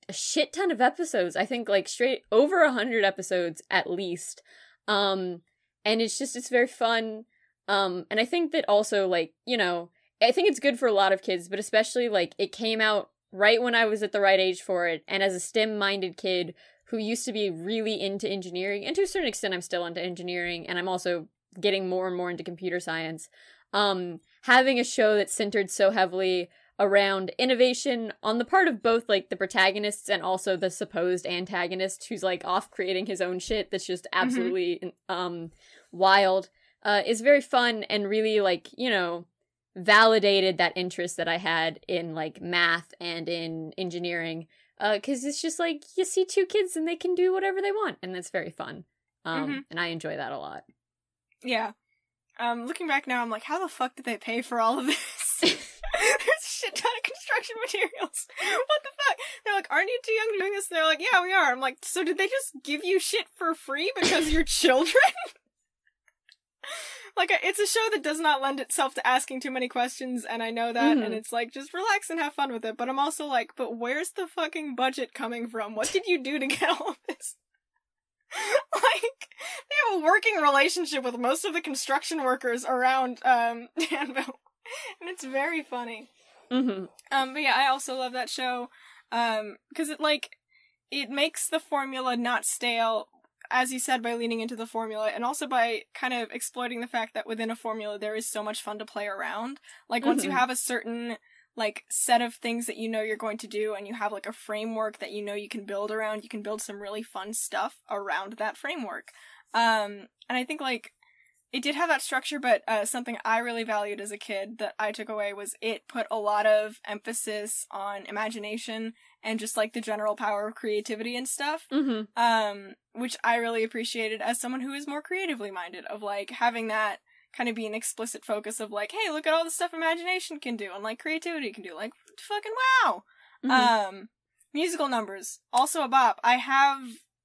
a shit ton of episodes. I think like straight over a hundred episodes at least. Um and it's just it's very fun. Um and i think that also like you know i think it's good for a lot of kids but especially like it came out right when I was at the right age for it. And as a STEM minded kid who used to be really into engineering, and to a certain extent, I'm still into engineering, and I'm also getting more and more into computer science. Um, having a show that's centered so heavily around innovation on the part of both like the protagonists and also the supposed antagonist who's like off creating his own shit that's just absolutely mm-hmm. um wild uh is very fun and really like you know validated that interest that I had in like math and in engineering uh cuz it's just like you see two kids and they can do whatever they want and that's very fun um mm-hmm. and I enjoy that a lot yeah um looking back now I'm like how the fuck did they pay for all of this *laughs* There's a shit ton of construction materials. *laughs* What the fuck? They're like, aren't you too young to doing this? they're like, yeah, we are. I'm like, so did they just give you shit for free because you're *laughs* children? Like, it's a show that does not lend itself to asking too many questions, and I know that, mm. and it's like, just relax and have fun with it. But I'm also like, but where's the fucking budget coming from? What did you do to get *laughs* all of this? like they have a working relationship with most of the construction workers around um *laughs* Danville. and it's very funny. Mm-hmm. Um, but yeah, I also love that show. Um, because it like it makes the formula not stale, as you said, by leaning into the formula, and also by kind of exploiting the fact that within a formula there is so much fun to play around. Like mm-hmm. once you mm-hmm. have a certain like set of things that you know you're going to do and you have like a framework that you know you can build around you can build some really fun stuff around that framework um and i think like it did have that structure, but uh, something I really valued as a kid that I took away was it put a lot of emphasis on imagination and just like the general power of creativity and stuff. Mm-hmm. Um, which I really appreciated as someone who is more creatively minded, of like having that kind of be an explicit focus of like, hey, look at all the stuff imagination can do and like creativity can do. Like, fucking wow. Mm-hmm. Um, musical numbers also a bop. I have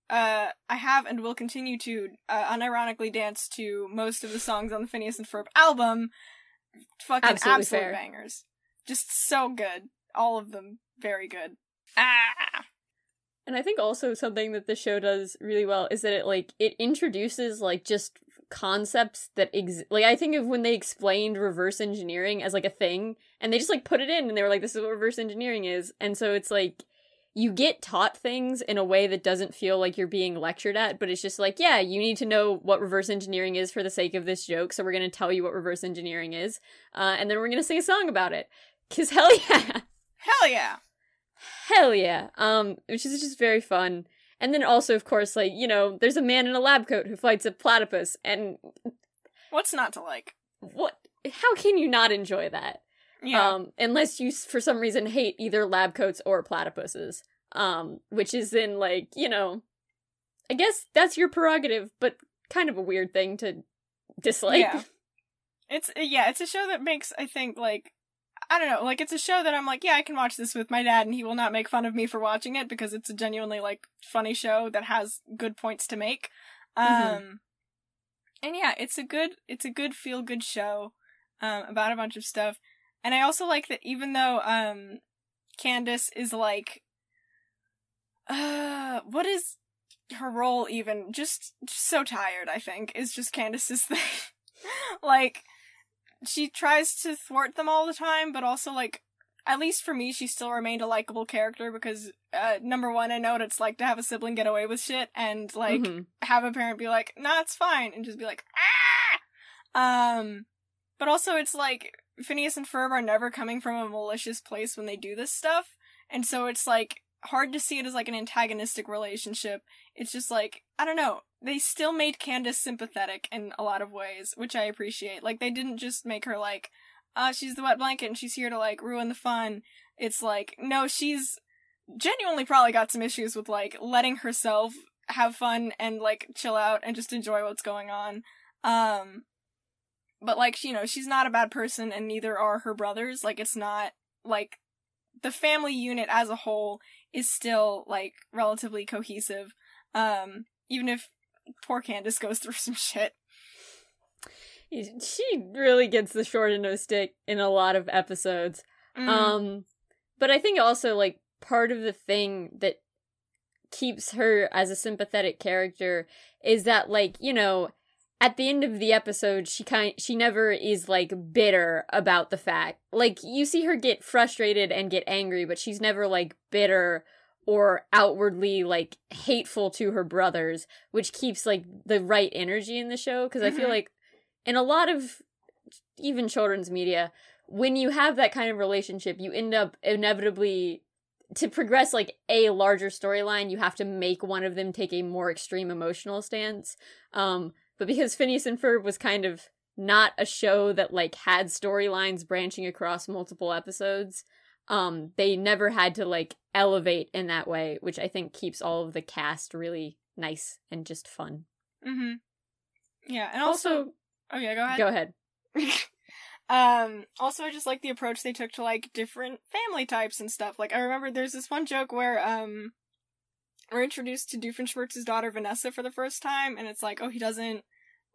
uh, I have and will continue to uh, unironically dance to most of the songs on the Phineas and Ferb album. Fucking Absolutely absolute fair. bangers. Just so good. All of them very good. Ah. And I think also something that the show does really well is that it like it introduces like just concepts that exist. Like I think of when they explained reverse engineering as like a thing, and they just like put it in, and they were like, "This is what reverse engineering is," and so it's like you get taught things in a way that doesn't feel like you're being lectured at, but it's just like, yeah, you need to know what reverse engineering is for the sake of this joke, so we're going to tell you what reverse engineering is, uh, and then we're going to sing a song about it. Cause hell *laughs* yeah! Hell yeah! Hell yeah! Um, which is just very fun. And then also, of course, like, you know, there's a man in a lab coat who fights a platypus, and. What's not to like? What? How can you not enjoy that? Yeah. Um, unless you, for some reason, hate either lab coats or platypuses. Um, which is in, like, you know, I guess that's your prerogative, but kind of a weird thing to dislike. Yeah. It's, yeah, it's a show that makes, I think, like, I don't know, like, it's a show that I'm like, yeah, I can watch this with my dad and he will not make fun of me for watching it because it's a genuinely, like, funny show that has good points to make. Mm-hmm. Um, mm-hmm. and yeah, it's a good, it's a good feel good show, um, about a bunch of stuff. And I also like that even though um Candace is like uh what is her role even just, just so tired, I think, is just Candace's *laughs* thing. like she tries to thwart them all the time, but also like at least for me, she still remained a likable character because uh, number one, I know what it's like to have a sibling get away with shit and like mm-hmm. have a parent be like, "Nah, it's fine," and just be like, "Ah." Um, but also it's like Phineas and Ferb are never coming from a malicious place when they do this stuff. And so it's like hard to see it as like an antagonistic relationship. It's just like, I don't know. They still made Candace sympathetic in a lot of ways, which I appreciate. Like they didn't just make her like, uh, she's the wet blanket and she's here to like ruin the fun. It's like, no, she's genuinely probably got some issues with like letting herself have fun and like chill out and just enjoy what's going on. Um, but like you know she's not a bad person and neither are her brothers. Like it's not like the family unit as a whole is still like relatively cohesive um even if poor candace goes through *laughs* some shit. She really gets the short end of the stick in a lot of episodes. Mm. um but i think also like part of the thing that keeps her as a sympathetic character is that like you know at the end of the episode she kind she never is like bitter about the fact like you see her get frustrated and get angry but she's never like bitter or outwardly like hateful to her brothers which keeps like the right energy in the show because mm-hmm. i feel mm-hmm. like in a lot of even children's media when you have that kind of relationship, you end up inevitably to progress like a larger storyline, you have to make one of them take a more extreme emotional stance. Um, but because Phineas and Ferb was kind of not a show that like had storylines branching across multiple episodes, um, they never had to like elevate in that way, which I think keeps all of the cast really nice and just fun. Mm-hmm. Yeah, and also, Also, oh yeah, go ahead. go ahead. *laughs* um, also, I just like the approach they took to like different family types and stuff. Like, I remember there's this one joke where um, we're introduced to Doofenshmirtz's daughter Vanessa for the first time, and it's like, oh, he doesn't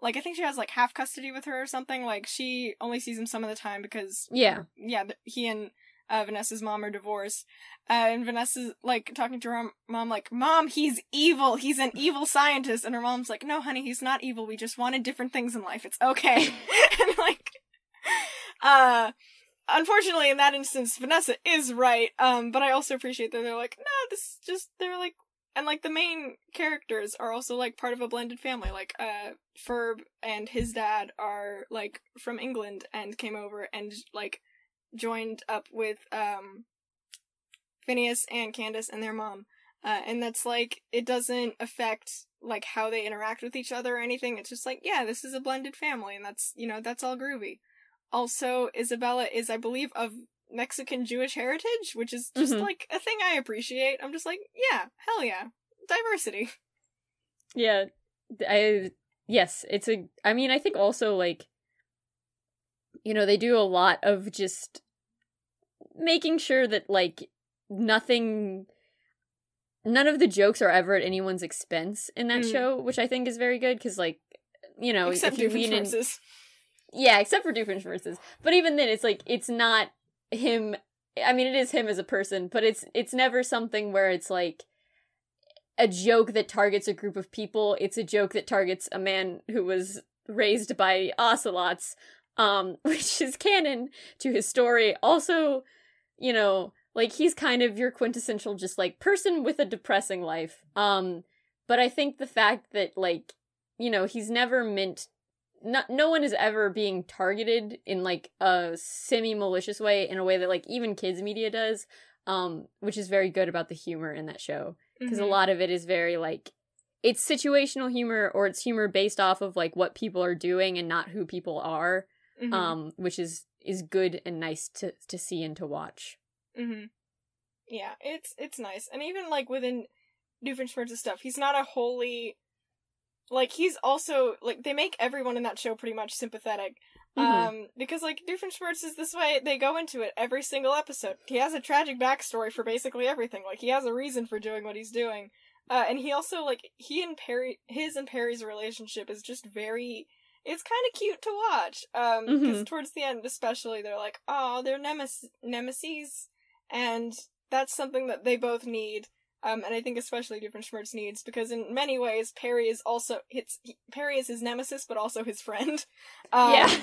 like. I think she has like half custody with her or something. Like, she only sees him some of the time because Yeah. yeah, he and uh, Vanessa's mom are divorced. Uh, and Vanessa's like talking to her mom, mom, like, Mom, he's evil. He's an evil scientist. And her mom's like, No, honey, he's not evil. We just wanted different things in life. It's okay. *laughs* *laughs* and like, uh, unfortunately, in that instance, Vanessa is right. Um, but I also appreciate that they're like, No, this is just, they're like, and like the main characters are also like part of a blended family. Like, uh, Ferb and his dad are like from England and came over and like joined up with um Phineas and Candace and their mom. Uh, and that's like it doesn't affect like how they interact with each other or anything. It's just like, yeah, this is a blended family and that's you know, that's all groovy. Also, Isabella is I believe of Mexican Jewish heritage, which is just Mhm. like a thing I appreciate. I'm just like, yeah, hell yeah. Diversity. Yeah. I yes, it's a I mean, I think also like you know, they do a lot of just making sure that like nothing none of the jokes are ever at anyone's expense in that Mm. show, which I think is very good cuz like you know, Except if you lean in Yeah, except for Doofenshmirtz's. But even then, it's like it's not him. I mean, it is him as a person, but it's it's never something where it's like a joke that targets a group of people. It's a joke that targets a man who was raised by ocelots, um, *laughs* which is canon to his story. Also, you know, like he's kind of your quintessential just like person with a depressing life. Um, but I think the fact that like you know he's never meant no, no one is ever being targeted in like a semi malicious way in a way that like even kids media does um which is very good about the humor in that show because a Mhm. lot of it is very like it's situational humor or it's humor based off of like what people are doing and not who people are Mhm. um which is is good and nice to to see and to watch hmm Yeah, it's it's nice, and even like within Doofenshmirtz's stuff, he's not a wholly like he's also like they make everyone in that show pretty much sympathetic. Mhm. Um, because like Doofenshmirtz is this way, they go into it every single episode. He has a tragic backstory for basically everything. Like he has a reason for doing what he's doing. Uh, and he also like he and Perry, his and Perry's relationship is just very. It's kind of cute to watch. Um, because Mhm. towards the end, especially, they're like, "Oh, they're nemes- nemesis," and that's something that they both need. Um, and I think especially Doofenshmirtz needs because in many ways Perry is also it's he, Perry is his nemesis, but also his friend. *laughs* Um, yeah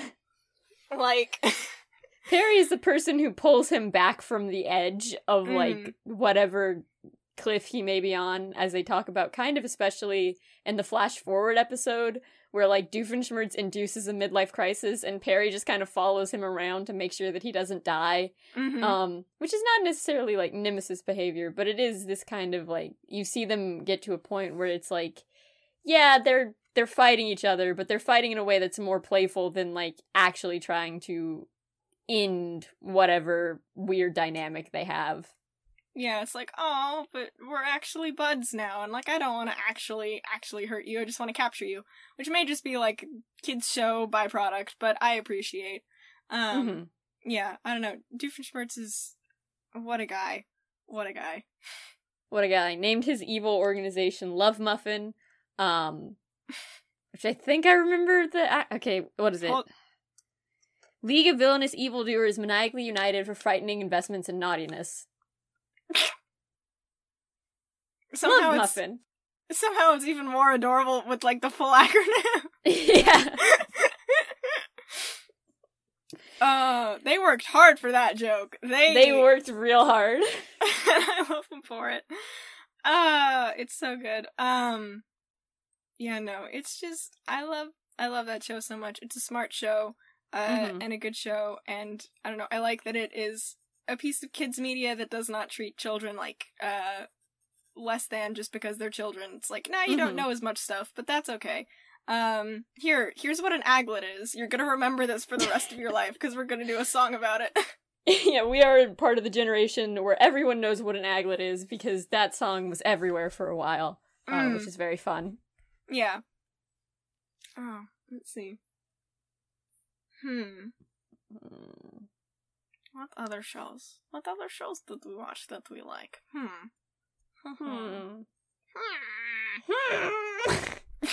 *laughs* like *laughs* Perry is the person who pulls him back from the edge of Mm. like whatever cliff he may be on, as they talk about, kind of especially in the flash forward episode where like Doofenshmirtz induces a midlife crisis and Perry just kind of follows him around to make sure that he doesn't die. mhm. Um, which is not necessarily like nemesis behavior, but it is this kind of like you see them get to a point where it's like, yeah, they're they're fighting each other, but they're fighting in a way that's more playful than like actually trying to end whatever weird dynamic they have. Yeah, it's like oh, but we're actually buds now, and like I don't want to actually actually hurt you. I just want to capture you, which may just be like kids show byproduct, but I appreciate. Um, Mhm. yeah, I don't know. Doofenshmirtz is what a guy, what a guy. What a guy named his evil organization Love Muffin, um, *laughs* which I think I remember the. Okay, what is it? League of Villainous Evildoers maniacally united for frightening investments and naughtiness. *laughs* somehow Love it's Muffin. somehow it's even more adorable with like the full *laughs* acronym. *laughs* yeah. Uh, they worked hard for that joke. They They worked real hard. I love them for it. Uh, it's so good. Um, yeah, no, it's just I love I love that show so much. It's a smart show. uh, Mhm. and a good show. And I don't know, I like that it is a piece of kids media that does not treat children like uh less than just because they're children. It's like, nah, you Mhm. don't know as much stuff, but that's okay. Um, here, here's what an aglet is. You're gonna remember this for the rest of your life because we're gonna do a song about it. *laughs* *laughs* yeah, we are part of the generation where everyone knows what an aglet is because that song was everywhere for a while, uh, Mm. which is very fun. Yeah. Oh, let's see. Hmm. What other shows? What other shows did we watch that we like? Hmm. Hmm. Hmm. *laughs*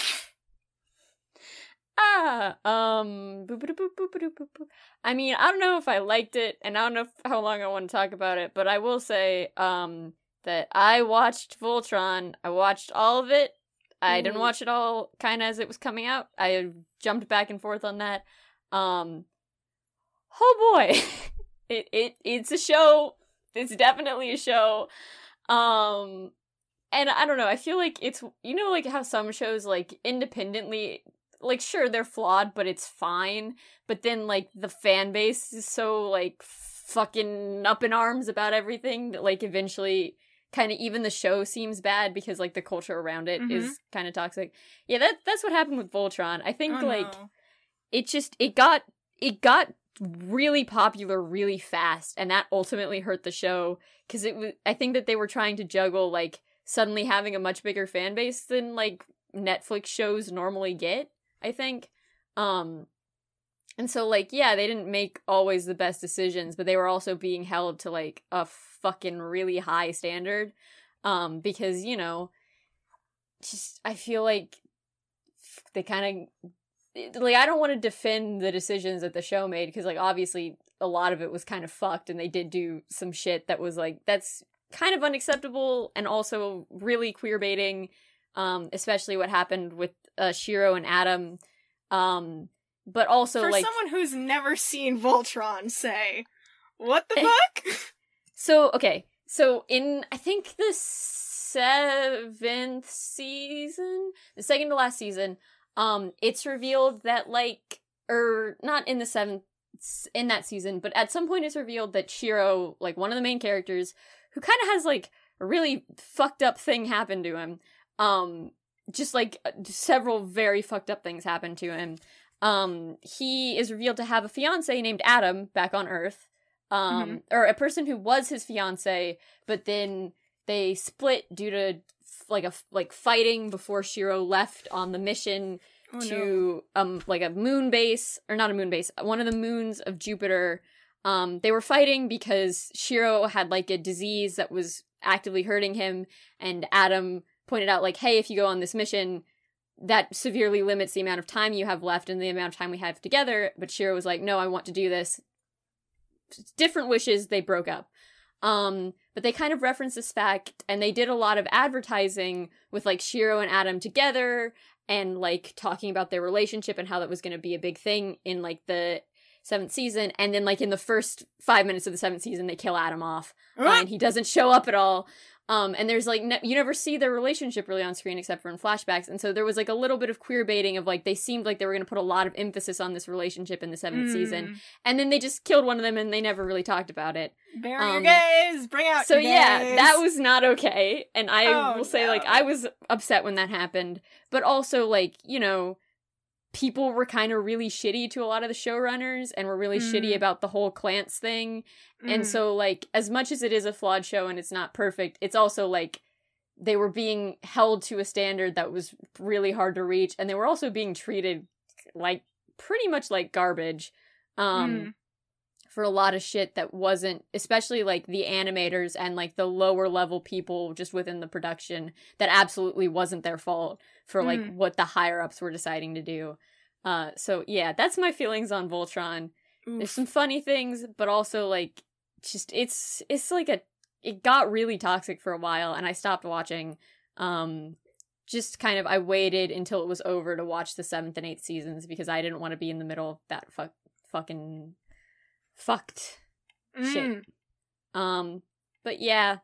ah, um. I mean, I don't know if I liked it, and I don't know *laughs* how long I want to talk about it, but I will say, um, that I watched Voltron. I watched all of it. I didn't watch it all kind of as it was coming out. I jumped back and forth on that. Um, oh boy, *laughs* it it it's a show. It's definitely a show. Um, and I don't know. I feel like it's you know like how some shows like independently like sure they're flawed, but it's fine. But then like the fan base is so like fucking up in arms about everything that like eventually kind of even the show seems bad because like the culture around it is Mhm. kind of toxic. Yeah, that that's what happened with Voltron. I think Oh, like no. it just it got it got really popular really fast and that ultimately hurt the show because it was i think that they were trying to juggle like suddenly having a much bigger fan base than like netflix shows normally get i think. Um and so like yeah they didn't make always the best decisions but they were also being held to like a fucking really high standard um because you know just i feel like they kind of like I don't want to defend the decisions that the show made because like obviously a lot of it was kind of fucked and they did do some shit that was like that's kind of unacceptable and also really queer baiting um especially what happened with uh Shiro and Adam um but also For like someone who's never seen Voltron, say, what the Eh. fuck? *laughs* So okay, so in I think the seventh season, the second to last season, um, it's revealed that like, or not in the seventh in that season, but at some point it's revealed that Shiro, like one of the main characters, who kind of has like a really fucked up thing happen to him, um, just like uh, several very fucked up things happen to him. Um, he is revealed to have a fiance named Adam back on Earth um or a person who was his fiance but then they split due to like a like fighting before Shiro left on the mission Oh, no. to um like a moon base or not a moon base one of the moons of Jupiter. Um they were fighting because Shiro had like a disease that was actively hurting him and Adam pointed out like hey if you go on this mission that severely limits the amount of time you have left and the amount of time we have together. But Shiro was like no I want to do this. Different wishes they broke up. Um but they kind of reference this fact and they did a lot of advertising with like shiro and adam together and like talking about their relationship and how that was going to be a big thing in like the seventh season. And then like in the first five minutes of the seventh season they kill adam off. Uh, and he doesn't show up at all um and there's like ne- you never see their relationship really on screen except for in flashbacks. And so there was like a little bit of queer baiting of like they seemed like they were going to put a lot of emphasis on this relationship in the seventh season. Mm. and then they just killed one of them and they never really talked about it. Bury Um, your gays! Bring out so yeah that was not okay. And i Oh, will say like i was upset when that happened. But also like you know people were kind of really shitty to a lot of the showrunners and were really shitty Mm. about the whole Klance thing and Mm. so like as much as it is a flawed show and it's not perfect it's also like they were being held to a standard that was really hard to reach and they were also being treated like pretty much like garbage um Mm. For a lot of shit that wasn't especially like the animators and like the lower level people just within the production that absolutely wasn't their fault for like Mm. what the higher ups were deciding to do. Uh so yeah that's my feelings on voltron. There's some funny things but also like just it's it's like a it got really toxic for a while and i stopped watching. Um just kind of i waited until it was over to watch the seventh and eighth seasons because i didn't want to be in the middle of that fuck fucking fucked shit. Mm. um but yeah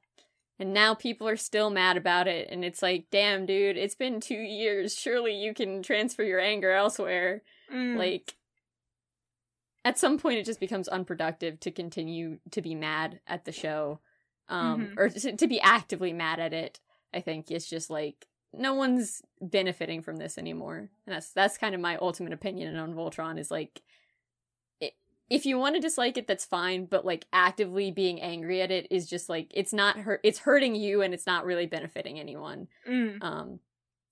and now people are still mad about it and it's like damn dude it's been two years surely you can transfer your anger elsewhere Mm. like at some point it just becomes unproductive to continue to be mad at the show um Mhm. or to, to be actively mad at it i think it's just like no one's benefiting from this anymore and that's that's kind of my ultimate opinion on voltron is like if you want to dislike it that's fine but like actively being angry at it is just like it's not hurt it's hurting you and it's not really benefiting anyone Mm. um,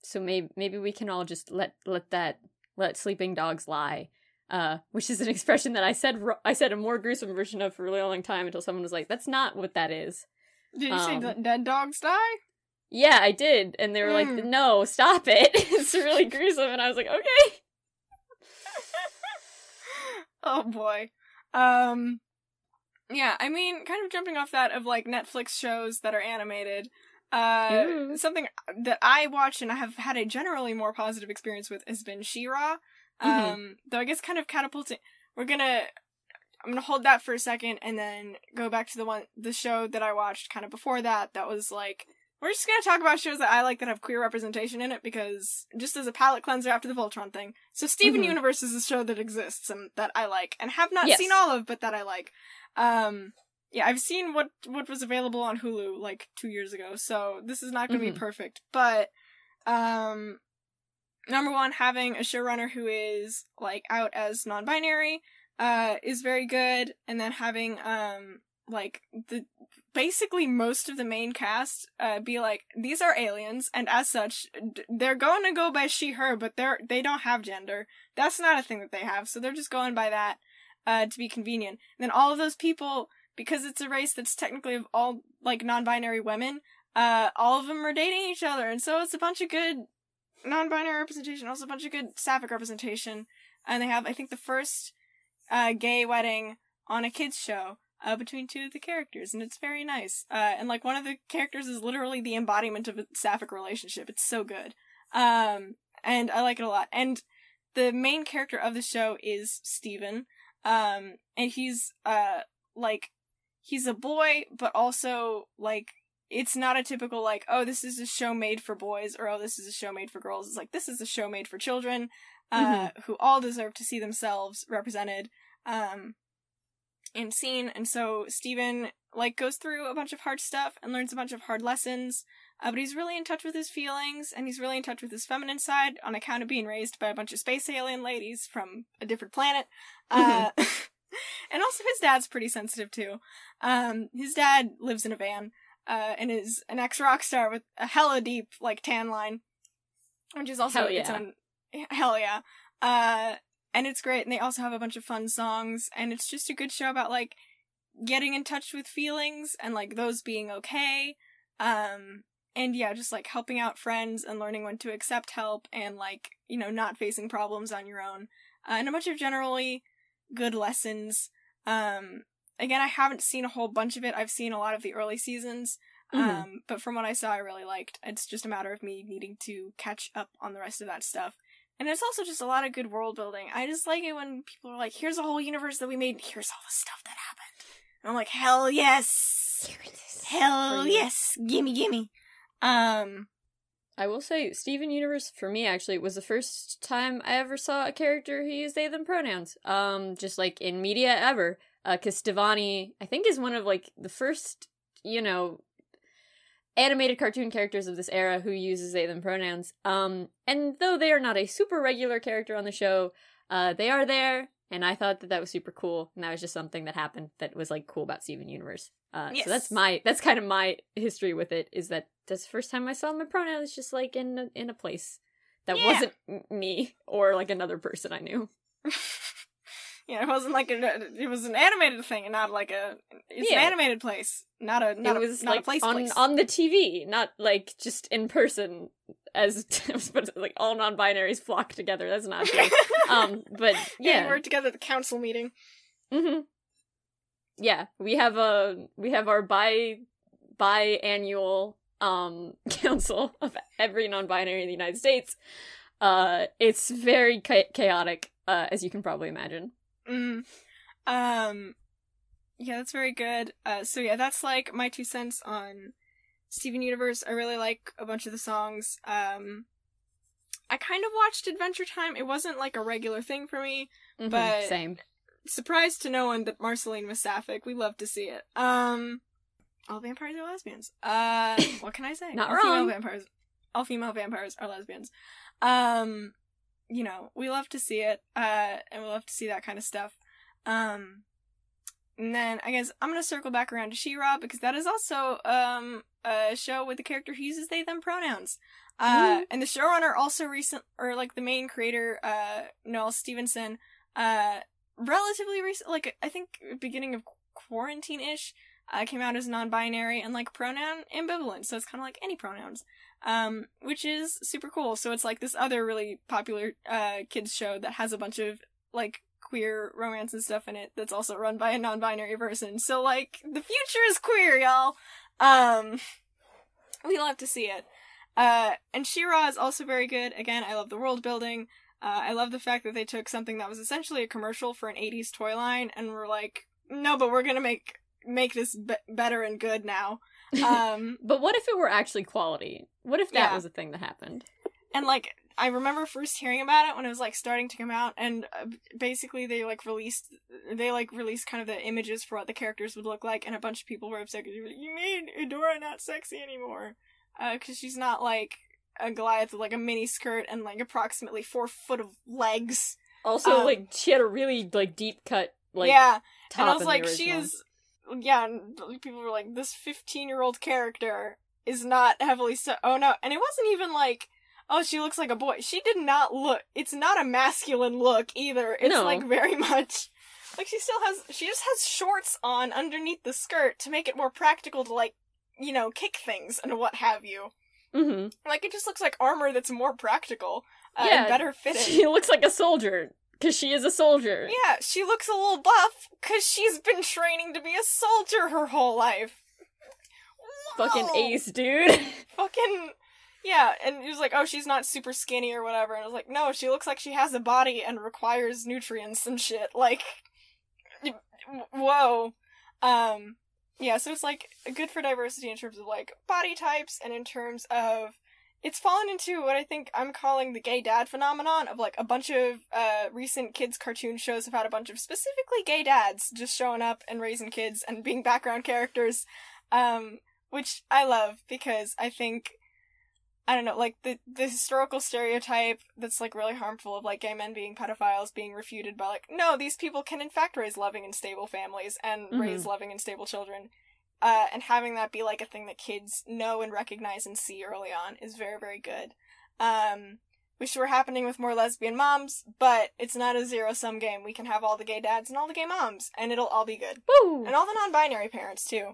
so maybe maybe we can all just let let that let sleeping dogs lie. Uh, which is an *laughs* expression that I said ro- I said a more gruesome version of for a really long time until someone was like, "That's not what that is." Did you say Um, that dead dogs die? Yeah, I did, and they were like, Mm. "No, stop it! *laughs* it's really gruesome." And I was like, "Okay." Oh boy. Um yeah, I mean, kind of jumping off that of like Netflix shows that are animated. Uh Ooh. something that I watch and I have had a generally more positive experience with has been She-Ra. Mhm. Um though I guess kind of catapulting we're gonna I'm gonna hold that for a second and then go back to the one the show that I watched kind of before that that was like we're just gonna talk about shows that I like that have queer representation in it because just as a palate cleanser after the Voltron thing. So Steven Mhm. Universe is a show that exists and that I like and have not Yes. seen all of, but that I like. Um, yeah, I've seen what what was available on Hulu like two years ago, so this is not going to Mhm. be perfect. But um, number one, having a showrunner who is like out as non-binary uh is very good, and then having um like the basically most of the main cast uh be like these are aliens and as such d- they're going to go by she her but they're they don't have gender. That's not a thing that they have so they're just going by that uh to be convenient. And then all of those people because it's a race that's technically of all like non-binary women uh all of them are dating each other and so it's a bunch of good non-binary representation also a bunch of good sapphic representation. And they have i think the first uh gay wedding on a kids show uh, between two of the characters, and it's very nice. Uh, and like one of the characters is literally the embodiment of a sapphic relationship. It's so good, um, and I like it a lot. And the main character of the show is Steven, um, and he's uh like he's a boy, but also like it's not a typical like oh this is a show made for boys or oh this is a show made for girls. It's like this is a show made for children, uh, who all deserve to see themselves represented. Um, and seen and so Steven like goes through a bunch of hard stuff and learns a bunch of hard lessons uh, but he's really in touch with his feelings and he's really in touch with his feminine side on account of being raised by a bunch of space alien ladies from a different planet. Uh, *laughs* and also his dad's pretty sensitive too. Um, his dad lives in a van uh, and is an ex rock star with a hella deep like tan line which is also Hell its yeah. own hell yeah. Uh, and it's great and they also have a bunch of fun songs and it's just a good show about like getting in touch with feelings and like those being okay um and yeah just like helping out friends and learning when to accept help and like you know not facing problems on your own uh, and a bunch of generally good lessons um again i haven't seen a whole bunch of it i've seen a lot of the early seasons Mhm. um but from what i saw i really liked it's just a matter of me needing to catch up on the rest of that stuff and it's also just a lot of good world building. I just like it when people are like, here's a whole universe that we made, here's all the stuff that happened. And I'm like, hell yes! Hell yes! Gimme, gimme. Um, I will say, Steven Universe for me actually was the first time I ever saw a character who used they them pronouns. Um, just like in media ever. Uh, cause Stevonnie, I think, is one of like the first, you know, animated cartoon characters of this era who uses they them pronouns. Um, and though they are not a super regular character on the show, uh, they are there, and I thought that that was super cool, and that was just something that happened that was like cool about Steven Universe. Uh, Yes. so that's my that's kind of my history with it. Is that that's the first time I saw my pronouns just like in a, in a place that Yeah. wasn't me or like another person I knew. *laughs* yeah, it wasn't like a, it was an animated thing and not like a, it's Yeah. an animated place, not a, not it a, was not like a place on place. on the TV, not like just in person. As *laughs* but like all non-binaries flock together. That's not true. *laughs* um, but yeah, yeah, we're together at the council meeting. hmm Yeah, we have a we have our bi biannual um *laughs* council of every non-binary in the United States. Uh, it's very cha- chaotic, uh, as you can probably imagine. Mm. Um, yeah, that's very good. Uh, so yeah, that's like my two cents on Steven Universe. I really like a bunch of the songs. Um, I kind of watched Adventure Time. It wasn't like a regular thing for me, Mhm, But- same. surprise to no one that Marceline was sapphic. We love to see it. Um, all vampires are lesbians. Uh, *coughs* what can I say? Not all wrong. Female vampires. All female vampires are lesbians. Um, you know, we love to see it. Uh, and we love to see that kind of stuff. Um, and then I guess I'm gonna circle back around to She-Ra because that is also um a show with the character who uses they them pronouns. Uh, Mhm. and the showrunner also recent or like the main creator, uh, Noelle Stevenson, uh, relatively recent, like I think beginning of quarantine ish, uh, came out as non-binary and like pronoun ambivalent, so it's kind of like any pronouns, um, which is super cool. So it's like this other really popular uh kids show that has a bunch of like queer romance and stuff in it that's also run by a non-binary person. So like the future is queer, y'all. Um, *laughs* we love to see it. Uh, and She-Ra is also very good. Again, I love the world building. Uh, I love the fact that they took something that was essentially a commercial for an 80s toy line and were like, no, but we're gonna make make this be- better and good now. *laughs* Um, But what if it were actually quality? What if that Yeah. was a thing that happened? and like I remember first hearing about it when it was like starting to come out, and uh, basically they like released they like released kind of the images for what the characters would look like, and a bunch of people were upset. 'cause they were like, You made Adora not sexy anymore, because she's not like a Goliath with like a mini skirt and like approximately four foot of legs. Also, Um, like she had a really like deep cut like yeah, and I was like, she is, yeah. People were like, this fifteen-year-old character is not heavily so. Oh no, and it wasn't even like, oh, she looks like a boy. She did not look. It's not a masculine look either. It's No. like very *laughs* much. Like she still has, she just has shorts on underneath the skirt to make it more practical to like, you know, kick things and what have you. hmm Like it just looks like armor that's more practical uh, Yeah, and better fitted. *laughs* She looks like a soldier because she is a soldier. Yeah, she looks a little buff because she's been training to be a soldier her whole life. Fucking ace, dude. *laughs* Fucking yeah, and he was like, "Oh, she's not super skinny or whatever," and I was like, "No, she looks like she has a body and requires nutrients and shit." *laughs* Like, whoa, um, yeah. So it's like good for diversity in terms of like body types and in terms of it's fallen into what I think I'm calling the gay dad phenomenon of like a bunch of uh recent kids cartoon shows have had a bunch of specifically gay dads just showing up and raising kids and being background characters um which I love because I think I don't know like the the historical stereotype that's like really harmful of like gay men being pedophiles being refuted by like no these people can in fact raise loving and stable families and Mhm. raise loving and stable children uh, and having that be like a thing that kids know and recognize and see early on is very very good. Um wish it were happening with more lesbian moms but it's not a zero sum game. We can have all the gay dads and all the gay moms and it'll all be good. Woo! and all the non-binary parents too.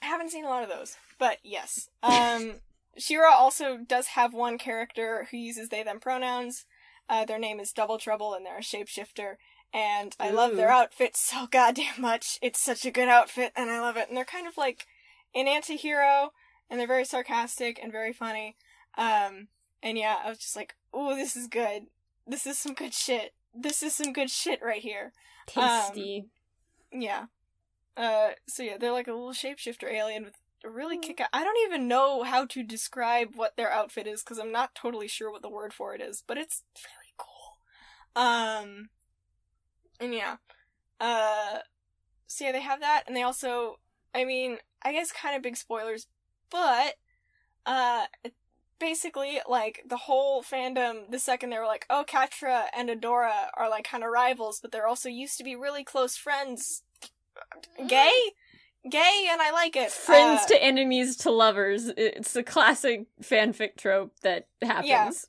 I haven't seen a lot of those but yes. Um *laughs* She-Ra also does have one character who uses they them pronouns. Uh, their name is double trouble and they're a shapeshifter and i love their Ooh. outfit *laughs* so goddamn much it's such a good outfit and i love it and they're kind of like an anti-hero and they're very sarcastic and very funny um and yeah i was just like oh this is good this is some good shit this is some good shit right here Tasty. yeah. Uh, so yeah, they're like a little shapeshifter alien with a really Hmm. kick. I don't even know how to describe what their outfit is because I'm not totally sure what the word for it is, but it's really cool. Um, and yeah, uh, so yeah, they have that, and they also, I mean, I guess kind of big spoilers, but uh, basically like the whole fandom. The second they were like, oh, Catra and Adora are like kind of rivals, but they're also used to be really close friends. Gay, gay, and I like it. Friends Uh, to enemies to lovers. It's a classic fanfic trope that happens.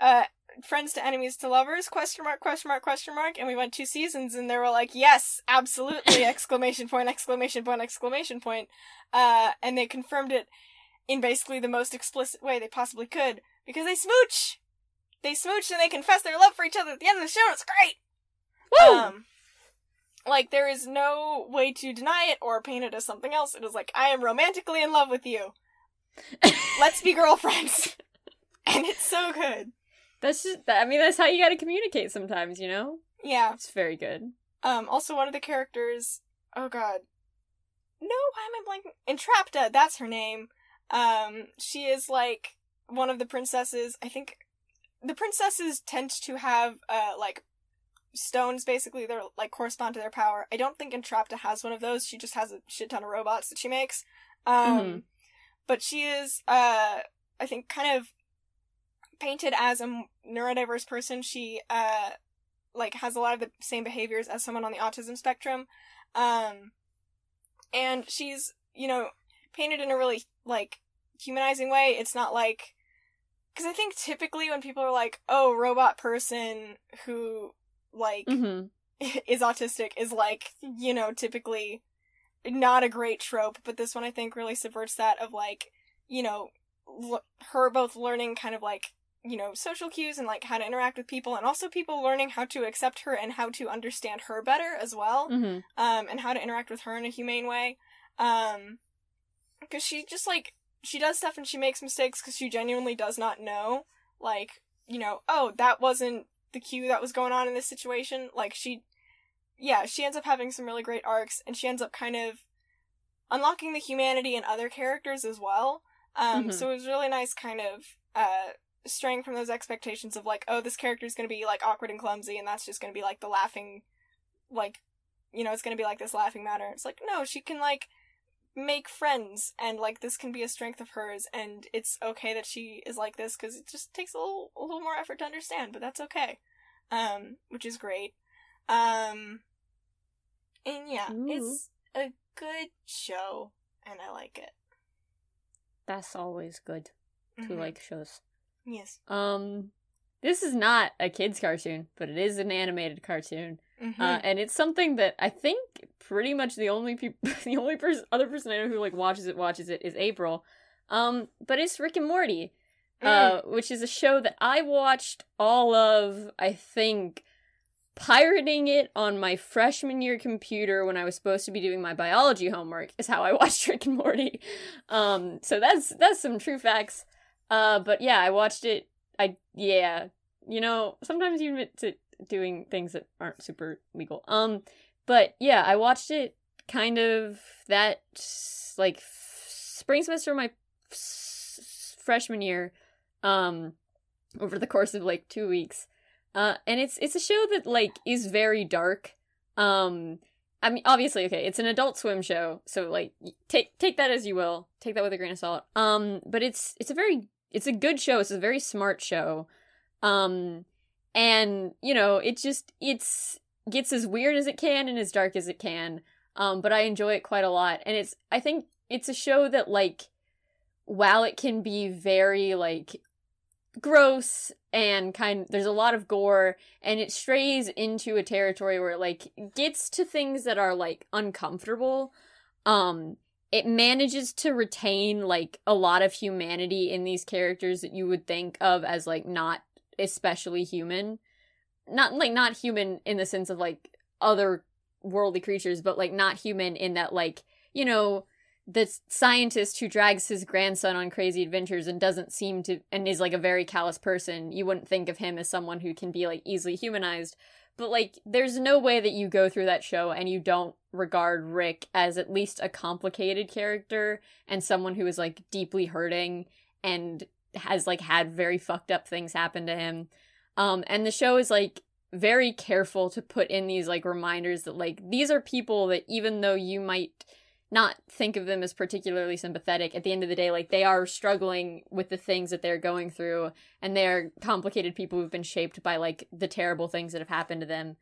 uh friends to enemies to lovers question mark question mark question mark and we went two seasons and they were like yes absolutely! *laughs* Exclamation point exclamation point exclamation point. Uh and they confirmed it in basically the most explicit way they possibly could because they smooch! They smooch and they confess their love for each other at the end of the show and it's great! Woo! um like there is no way to deny it or paint it as something else. It is like i am romantically in love with you. *laughs* Let's be girlfriends. *laughs* And it's so good that's just. I mean, that's how you got to communicate sometimes. You know. yeah It's very good. Um, also one of the characters, oh god. No, why am I blanking? Entrapta, that's her name. Um, she is like one of the princesses. I think the princesses tend to have, uh, like, stones basically they're like correspond to their power. I don't think Entrapta has one of those. She just has a shit ton of robots that she makes. Um Mhm. but she is uh I think kind of painted as a neurodiverse person. She uh like has a lot of the same behaviors as someone on the autism spectrum. Um and she's, you know, painted in a really like humanizing way. It's not like cuz I think typically when people are like, "Oh, robot person who like hmm *laughs* is autistic is like, you know, typically not a great trope, but this one I think really subverts that of like, you know, l- her both learning kind of like, you know, social cues and like how to interact with people and also people learning how to accept her and how to understand her better as well. hmm Um and how to interact with her in a humane way. Um cuz she just like she does stuff and she makes mistakes cuz she genuinely does not know like, you know, oh, that wasn't the cue that was going on in this situation. Like she yeah, she ends up having some really great arcs and she ends up kind of unlocking the humanity in other characters as well. Um Mhm. so it was really nice kind of uh straying from those expectations of like, oh, this character is going to be like awkward and clumsy and that's just going to be like the laughing like you know, it's going to be like this laughing matter. It's like, no, she can like make friends and like this can be a strength of hers and it's okay that she is like this cuz it just takes a little a little more effort to understand, but that's okay. Um which is great. Um and yeah, Ooh. it's a good show and I like it. That's always good to Mhm. like shows. Yes. Um, this is not a kids' cartoon, but it is an animated cartoon, Mhm. uh, and it's something that I think pretty much the only people, *laughs* the only person, other person I know who like watches it watches it is April. Um, but it's Rick and Morty, uh, which is a show that I watched all of. I think pirating it on my freshman year computer when I was supposed to be doing my biology homework is how I *laughs* watched Rick and Morty. Um, so that's that's some true facts. Uh, but yeah, I watched it. I yeah, you know, sometimes you admit to doing things that aren't super legal. Um, but yeah, I watched it kind of that like spring semester of my freshman year. Um, over the course of like two weeks. Uh, and it's it's a show that like is very dark. Um, I mean, obviously, okay, it's an Adult Swim show, so like take take that as you will, take that with a grain of salt. Um, but it's it's a very it's a good show. It's a very smart show. Um, and you know, it just it's gets as weird as it can and as dark as it can. Um, but I enjoy it quite a lot, and it's I think it's a show that like while it can be very like gross and kind there's a lot of gore and it strays into a territory where it like gets to things that are like uncomfortable um it manages to retain like a lot of humanity in these characters that you would think of as like not especially human. Not like not human in the sense of like other worldly creatures but like not human in that like you know the scientist who drags his grandson on crazy adventures and doesn't seem to and is like a very callous person. You wouldn't think of him as someone who can be like easily humanized but like there's no way that you go through that show and you don't regard rick as at least a complicated character and someone who is like deeply hurting and has like had very fucked up things happen to him. Um and the show is like very careful to put in these like reminders that like these are people that even though you might not think of them as particularly sympathetic. At the end of the day like they are struggling with the things that they're going through and they're complicated people who've been shaped by like the terrible things that have happened to them.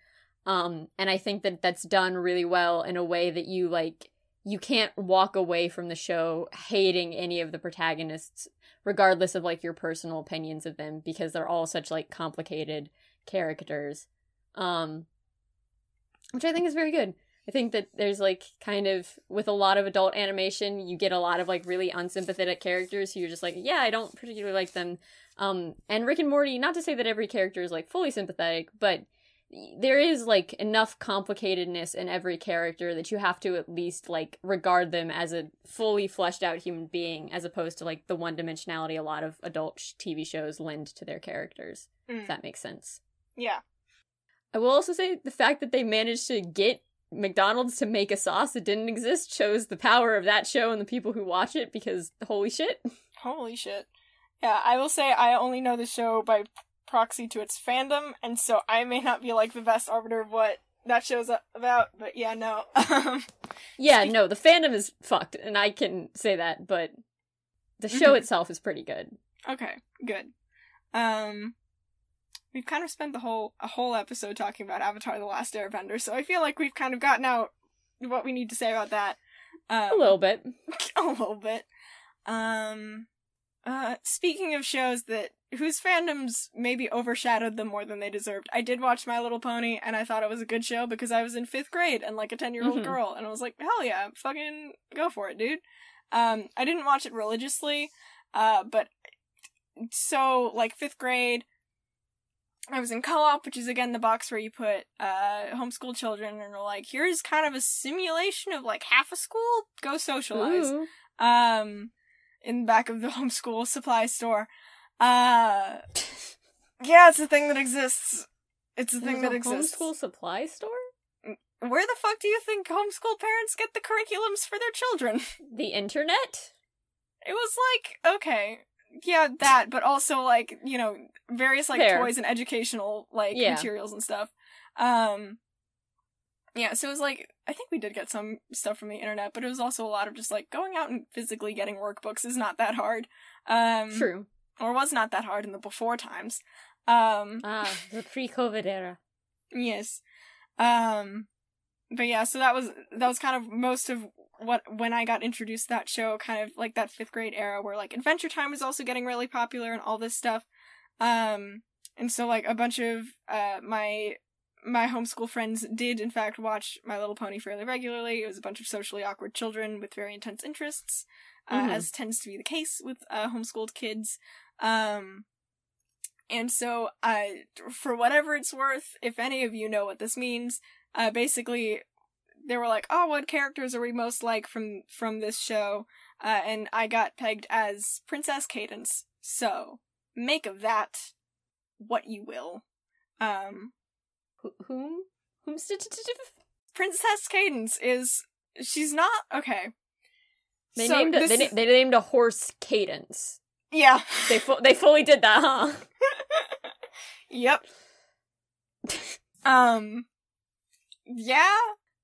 Um and i think that that's done really well in a way that you like you can't walk away from the show hating any of the protagonists regardless of like your personal opinions of them because they're all such like complicated characters. Um which i think is very good I think that there's like kind of with a lot of adult animation, you get a lot of like really unsympathetic characters who you're just like, yeah, I don't particularly like them. Um, and Rick and Morty, not to say that every character is like fully sympathetic, but there is like enough complicatedness in every character that you have to at least like regard them as a fully fleshed out human being as opposed to like the one dimensionality a lot of adult sh- TV shows lend to their characters. Mm. If that makes sense. Yeah. I will also say the fact that they managed to get McDonald's to make a sauce that didn't exist shows the power of that show and the people who watch it because holy shit. *laughs* Holy shit. Yeah, I will say I only know the show by proxy to its fandom, and so I may not be like the best arbiter of what that show's about. But yeah, no. *laughs* Um, Yeah, no, the fandom is fucked, and I can say that, but the show Mhm. itself is pretty good. okay, good. Um, we've kind of spent the whole a whole episode talking about Avatar: The Last Airbender, so I feel like we've kind of gotten out what we need to say about that. Um, A little bit. *laughs* a little bit. Um, uh, speaking of shows that whose fandoms maybe overshadowed them more than they deserved, I did watch My Little Pony, and I thought it was a good show because I was in fifth grade and like a ten year old Mhm. girl, and I was like, hell yeah, fucking go for it, dude. Um, I didn't watch it religiously, uh, but so like fifth grade. I was in co-op, which is again the box where you put uh homeschool children and are like, here's kind of a simulation of like half a school. Go socialize Ooh. um in the back of the *laughs* homeschool supply store. Uh yeah, it's a thing that exists. It's a thing that a exists. Homeschool supply store? Where the fuck do you think homeschool parents get the curriculums for their children? The internet? It was like, okay, yeah, that, but also like, you know, various like Fair. toys and educational like Yeah. materials and stuff. Um yeah, so it was like I think we did get some stuff from the internet, but it was also a lot of just like going out and physically getting workbooks is not that hard. Um True. or was not that hard in the before times. Um Ah, the pre-COVID era. *laughs* yes. Um but yeah, so that was that was kind of most of what when I got introduced to that show, kind of like that fifth grade era where like Adventure Time was also getting really popular and all this stuff. Um and so like a bunch of uh my my homeschool friends did in fact watch My Little Pony fairly regularly. It was a bunch of socially awkward children with very intense interests, uh, Mhm. as tends to be the case with uh, homeschooled kids. Um, and so, uh, for whatever it's worth, if any of you know what this means, uh, basically, they were like, "Oh, what characters are we most like from from this show?" Uh, and I got pegged as Princess Cadence. So make of that what you will. Um, Wh- whom? Whom? Princess Cadence is she's not okay. They So named a, they, is- they named a horse Cadence. yeah. They fu- they fully did that, huh? *laughs* yep. *laughs* Um. Yeah.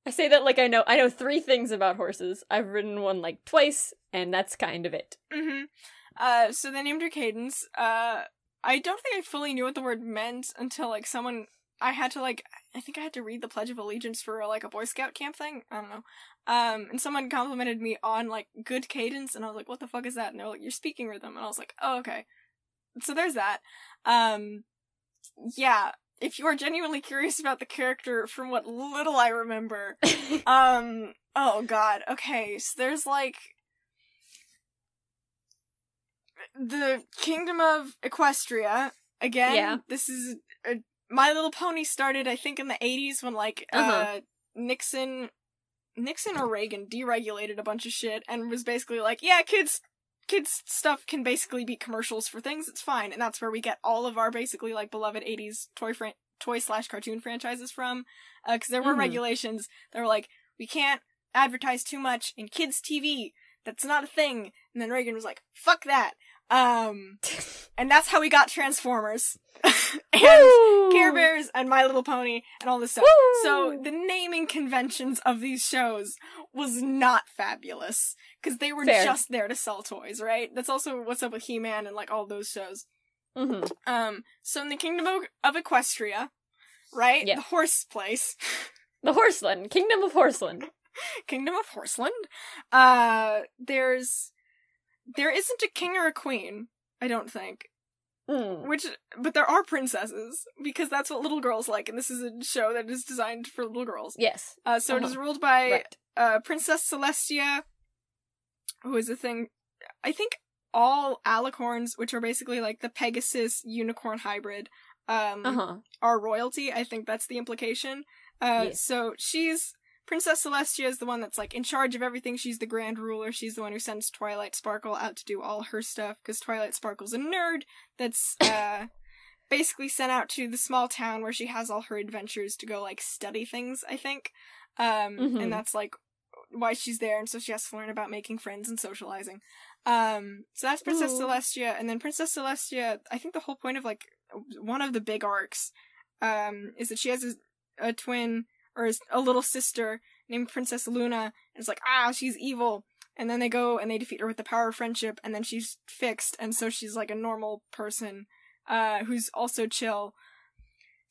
I say that like I know I know three things about horses. I've ridden one like twice, and that's kind of it. Mm-hmm. Uh. So they named her Cadence. Uh. I don't think I fully knew what the word meant until like someone. I had to like. I think I had to read the Pledge of Allegiance for like a Boy Scout camp thing. I don't know. Um. And someone complimented me on like good cadence, and I was like, "What the fuck is that?" And they're like, "You're speaking rhythm," and I was like, "Oh, okay." So there's that. Um. Yeah. If you are genuinely curious about the character, from what little I remember, *laughs* um oh god okay so there's like the kingdom of equestria again Yeah. this is uh, my little pony started i think in the 80s when like uh Uh-huh. nixon nixon or reagan deregulated a bunch of shit and was basically like yeah kids kids stuff can basically be commercials for things it's fine and that's where we get all of our basically like beloved 80s toy fran- toy slash cartoon franchises from because there were Mhm. regulations that were like we can't advertise too much in kids tv that's not a thing and then reagan was like fuck that um *laughs* and that's how we got transformers *laughs* and care bears and my little pony and all this stuff. So the naming conventions of these shows was not fabulous because they were Fair. just there to sell toys, right? That's also what's up with He-Man and like all those shows. Mhm. Um, so in the Kingdom of, of Equestria, right? Yeah. The horse place, *laughs* The Horseland, Kingdom of Horseland. Kingdom of Horseland. Uh, there's there isn't a king or a queen, I don't think. Mm. Which, but there are princesses because that's what little girls like, and this is a show that is designed for little girls. Yes, Uh, so it Uh-huh. is ruled by right. Uh, Princess Celestia, who is a thing. I think all alicorns, which are basically like the Pegasus unicorn hybrid, um, Uh huh. are royalty. I think that's the implication. Uh. So she's Princess Celestia is the one that's like in charge of everything. She's the grand ruler. She's the one who sends Twilight Sparkle out to do all her stuff because Twilight Sparkle's a nerd that's *coughs* uh, basically sent out to the small town where she has all her adventures to go like study things. I think, um, Mhm. and that's like why she's there, and so she has to learn about making friends and socializing. Um, so that's Princess Ooh. Celestia, and then Princess Celestia. I think the whole point of like one of the big arcs um, is that she has a, a twin or a little sister named Princess Luna. And it's like, ah, she's evil. And then they go and they defeat her with the power of friendship, and then she's fixed, and so she's like a normal person uh, who's also chill.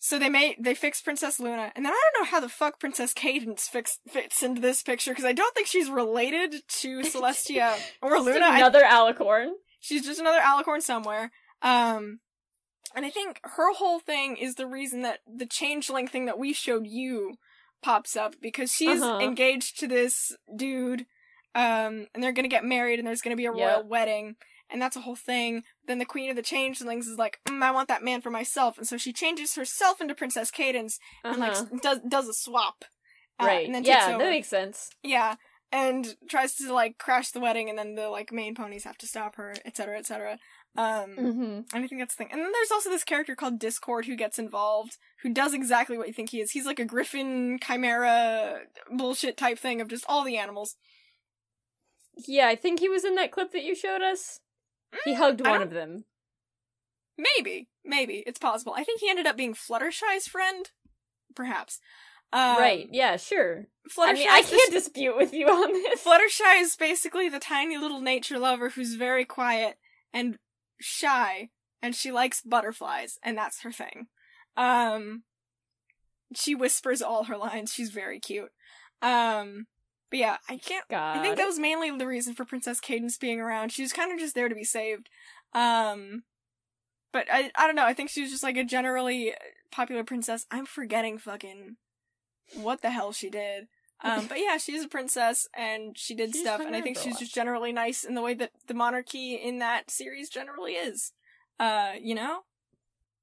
So they made they fixed Princess Luna, and then I don't know how the fuck Princess Cadence fix, fits into this picture because I don't think she's related to *laughs* Celestia or Luna. I- Another alicorn. she's just another alicorn somewhere. Um, and I think her whole thing is the reason that the changeling thing that we showed you pops up because she's Uh-huh. engaged to this dude, um, and they're gonna get married, and there's gonna be a royal wedding, and that's a whole thing. Then the queen of the changelings is like, mm, I want that man for myself, and so she changes herself into Princess Cadence and like Uh-huh. s- does does a swap, uh, right. And then takes yeah, that makes sense. Yeah, and tries to like crash the wedding, and then the like main ponies have to stop her, etc., etc. Um, Mm-hmm. and I think that's the thing. And then there's also this character called Discord who gets involved, who does exactly what you think he is. He's like a griffin chimera bullshit type thing of just all the animals. Yeah, I think he was in that clip that you showed us. He hugged one of them. Maybe, maybe it's possible. I think he ended up being Fluttershy's friend, perhaps. Um, right. Yeah, sure. Fluttershy. I mean, I can't dispute with you on this. Fluttershy is basically the tiny little nature lover who's very quiet and shy, and she likes butterflies, and that's her thing. Um, she whispers all her lines. She's very cute. Um, but yeah, I can't. God. I think that was mainly the reason for Princess Cadence being around. She was kind of just there to be saved. Um, but I, I don't know. I think she was just like a generally popular princess. I'm forgetting fucking what the hell she did. Um, but yeah, she's a princess and she did She's stuff, and I think she's just generally nice in the way that the monarchy in that series generally is. Uh, you know,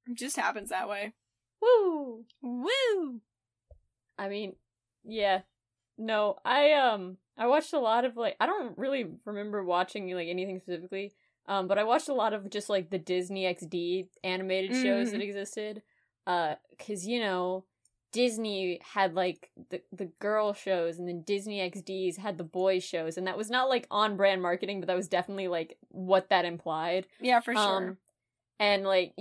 it just happens that way. Woo. Woo! I mean, yeah. No, I um I watched a lot of like I don't really remember watching like anything specifically. Um but I watched a lot of just like the Disney XD animated shows Mhm. that existed. Uh cuz you know, Disney had like the the girl shows and then Disney XDs had the boy shows and that was not like on brand marketing but that was definitely like what that implied. Yeah, for sure. Um, and like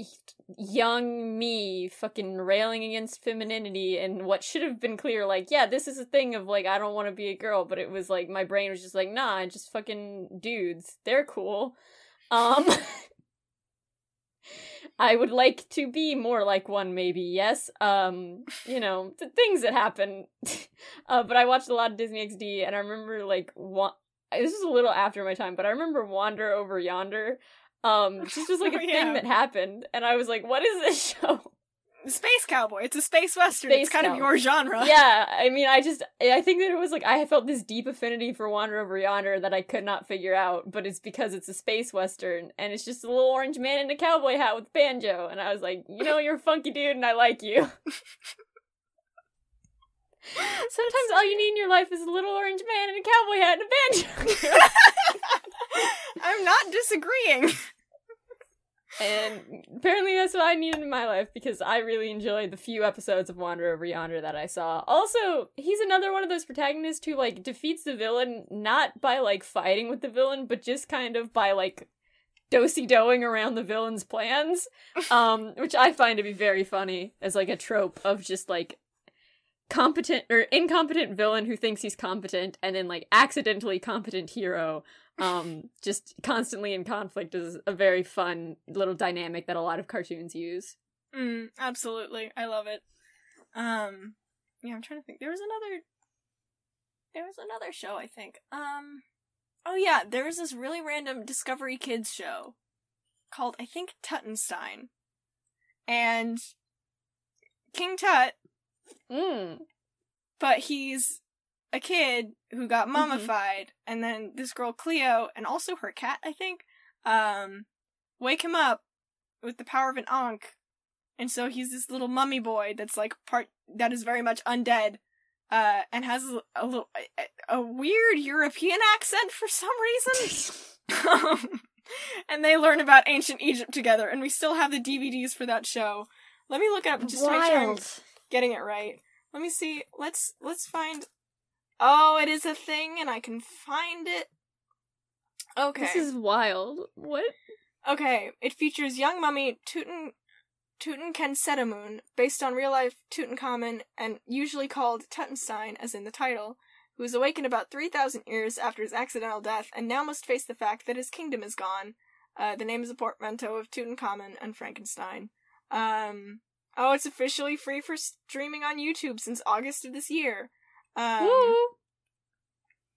young me fucking railing against femininity and what should have been clear like yeah this is a thing of like i don't want to be a girl but it was like my brain was just like nah just fucking dudes. They're cool. Um *laughs* i would like to be more like one maybe yes? Um you know the things that happen. *laughs* Uh but i watched a lot of disney xd and i remember like wa- this was a little after my time but i remember wander over yonder um this was like a Oh, *laughs* thing that happened and i was like what is this *laughs* show Space Cowboy. It's a space western. Space it's kind Cowboy. of your genre. yeah i mean i just i think that it was like i felt this deep affinity for wander over yonder that i could not figure out but it's because it's a space western and it's just a little orange man in a cowboy hat with banjo and i was like you know you're a funky dude and i like you *laughs* *laughs* sometimes all you need in your life is a little orange man in a cowboy hat and a banjo *laughs* I'm not disagreeing. and apparently that's what I needed in my life because I really enjoyed the few episodes of Wander Over Yonder that I saw. Also, he's another one of those protagonists who like defeats the villain not by like fighting with the villain, but just kind of by like dosey doing around the villain's plans. *laughs* Um, which I find to be very funny as like a trope of just like competent or incompetent villain who thinks he's competent and then like accidentally competent hero um just constantly in conflict is a very fun little dynamic that a lot of cartoons use Mm, absolutely. I love it. Um yeah, I'm trying to think. There was another there was another show, I think. Um Oh yeah, there was this really random Discovery Kids show called I think Tutenstein. And King Tut, mm. but he's a kid who got mummified and then this girl Cleo and also her cat, I think, um wake him up with the power of an ankh. And so he's this little mummy boy that's like part that is very much undead uh and has a, a little a, a weird european accent for some reason. Um, *laughs* and they learn about ancient egypt together and we still have the dvds for that show. Let me look up just to make sure i'm wild getting it right. Let me see. Let's let's find oh it is a thing and i can find it. Okay. This is wild. What? Okay, it features young mummy Tuten Tutankhamun, based on real life Tutankhamun and usually called Tutenstein, as in the title, who was awakened about 3,000 years after his accidental death and now must face the fact that his kingdom is gone. Uh, the name is a portmanteau of Tutankhamun and Frankenstein. Um, oh, it's officially free for streaming on YouTube since August of this year. Um, Woo!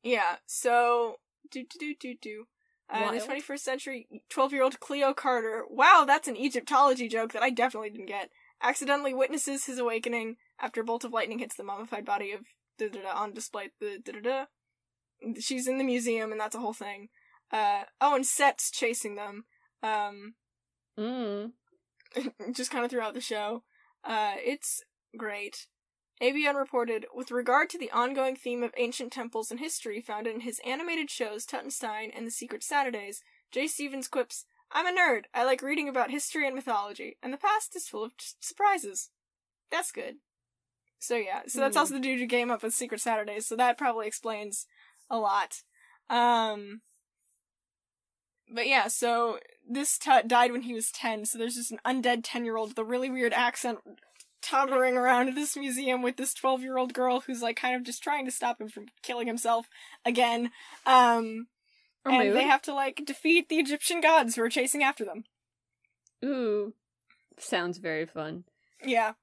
yeah, so do do do do do. Uh, the 21st century 12 year old Cleo Carter. Wow, that's an Egyptology joke that I definitely didn't get. Accidentally witnesses his awakening after a bolt of lightning hits the mummified body of da da da on display. The da da da. She's in the museum, and that's a whole thing. Uh, oh, and Set's chasing them. Um, Mm. *laughs* just kind of throughout the show. Uh, it's great. ABN reported, with regard to the ongoing theme of ancient temples and history found in his animated shows Tutenstein and The Secret Saturdays, Jay Stephens quips, I'm a nerd. I like reading about history and mythology, and the past is full of t- surprises. That's good. So yeah, so that's Hmm. also the dude who came up with Secret Saturdays, so that probably explains a lot. Um, but yeah, so this Tut died when he was 10, so there's just an undead 10 year old with a really weird accent toddling around this museum with this 12 year old girl who's like kind of just trying to stop him from killing himself again. Um, Or and they have to like defeat the Egyptian gods who are chasing after them. Ooh. Sounds very fun. Yeah.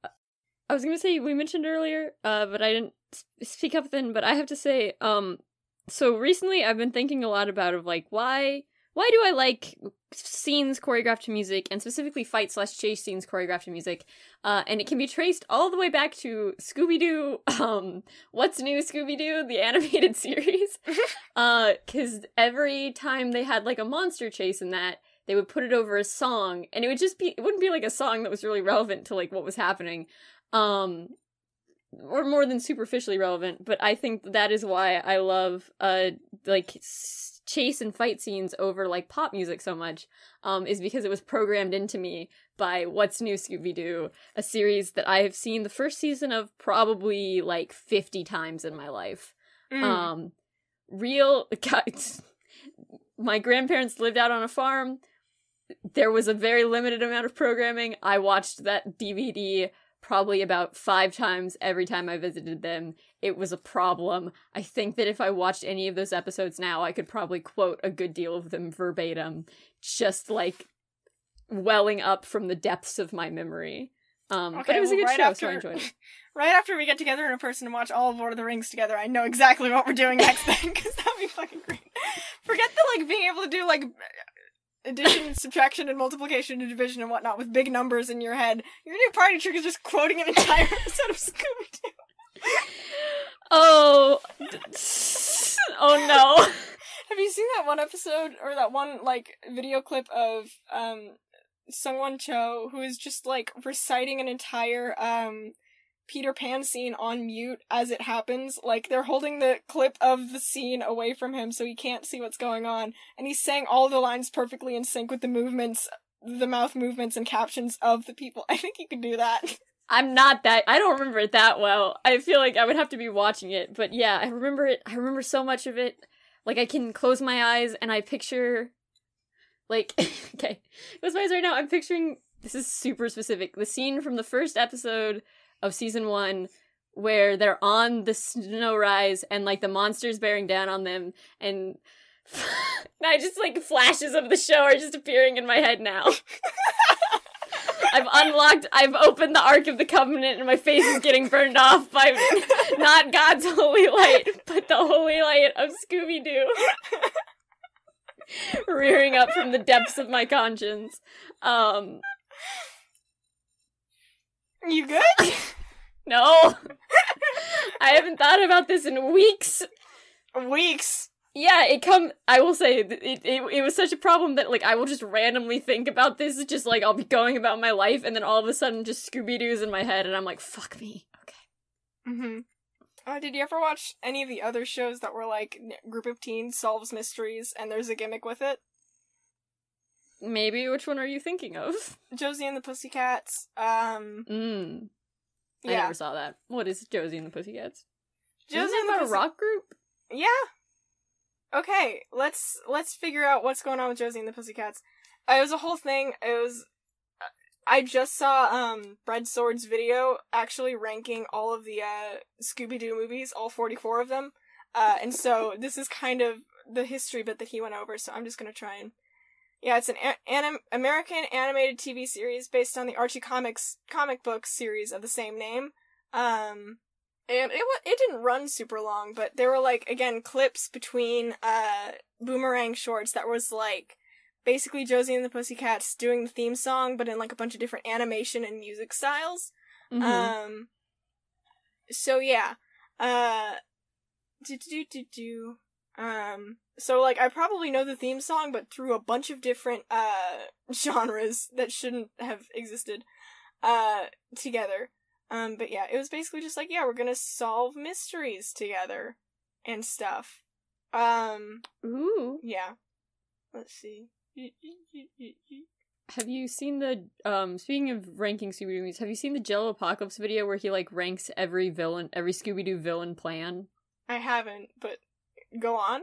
I was gonna say we mentioned earlier, uh, but I didn't speak up then. But I have to say, um, so recently I've been thinking a lot about of like why why do I like scenes choreographed to music and specifically fight slash chase scenes choreographed to music, uh, and it can be traced all the way back to Scooby Doo, *laughs* um, What's New Scooby Doo, the animated *laughs* series, *laughs* uh, because every time they had like a monster chase in that they would put it over a song and it would just be it wouldn't be like a song that was really relevant to like what was happening um or more than superficially relevant but i think that is why i love uh like s- chase and fight scenes over like pop music so much um is because it was programmed into me by what's new scooby-doo a series that i have seen the first season of probably like 50 times in my life. Mm. um real *laughs* guys my grandparents lived out on a farm. There was a very limited amount of programming. I watched that dvd probably about five times every time i visited them it was a problem i think that if i watched any of those episodes now i could probably quote a good deal of them verbatim just like welling up from the depths of my memory um but it was a good right show after, so i enjoyed it *laughs* right after we get together in person and watch all of Lord of the Rings together, I know exactly what we're doing next then, *laughs* because that'd be fucking great. Forget the like being able to do like addition, subtraction, and multiplication and division and whatnot with big numbers in your head. Your new party trick is just quoting an entire *laughs* episode of Scooby Doo. Oh oh no *laughs* Have you seen that one episode or that one like video clip of um Sungwon Cho who is just like reciting an entire um Peter Pan scene on mute as it happens? Like they're holding the clip of the scene away from him so he can't see what's going on and he's saying all the lines perfectly in sync with the movements the mouth movements and captions of the people. *laughs* I think you could do that. I'm not that I don't remember it that well. I feel like I would have to be watching it, but yeah, I remember it. I remember so much of it. Like I can close my eyes and I picture like *laughs* okay. Close my eyes right now. I'm picturing this is super specific. The scene from the first episode of season 1 where they're on the snow rise and like the monsters bearing down on them and *laughs* I just like flashes of the show are just appearing in my head now. *laughs* I've unlocked, I've opened the Ark of the Covenant, and my face is getting burned off by not God's holy light, but the holy light of Scooby Doo rearing up from the depths of my conscience. Um, You good? *laughs* no, I haven't thought about this in weeks. Weeks. Yeah, it come. I will say it, it. It was such a problem that like I will just randomly think about this. Just like I'll be going about my life, and then all of a sudden, just Scooby Doo's in my head, and I'm like, "Fuck me." Okay. Mm-hmm. Uh, did you ever watch any of the other shows that were like group of teens solves mysteries and there's a gimmick with it? Maybe which one are you thinking of? Josie and the Pussycats. Um, Mm. I never saw that. What is Josie and the Pussycats? Josie Isn't and the about a Pussy- rock group? Yeah. Okay, let's let's figure out what's going on with Josie and the Pussycats. Uh, it was a whole thing. It was. I just saw um Red Sword's video actually ranking all of the uh Scooby Doo movies, all 44 of them. Uh and so this is kind of the history bit that he went over, so I'm just going to try and Yeah, it's an anim- American animated TV series based on the Archie Comics comic book series of the same name. Um and it it didn't run super long, but there were like again clips between uh boomerang shorts that was like basically Josie and the Pussycats doing the theme song, but in like a bunch of different animation and music styles. Mhm. Um. So yeah. Uh. Do do do do. Um. So like I probably know the theme song, but through a bunch of different uh *laughs* genres that shouldn't have existed, uh, together. Um. But yeah, it was basically just like yeah, we're gonna solve mysteries together, and stuff. Um. Ooh. Yeah. Let's see. Have you seen the um speaking of ranking Scooby Doo movies, have you seen the Jello Apocalypse video where he like ranks every villain every Scooby Doo villain plan? I haven't, but go on.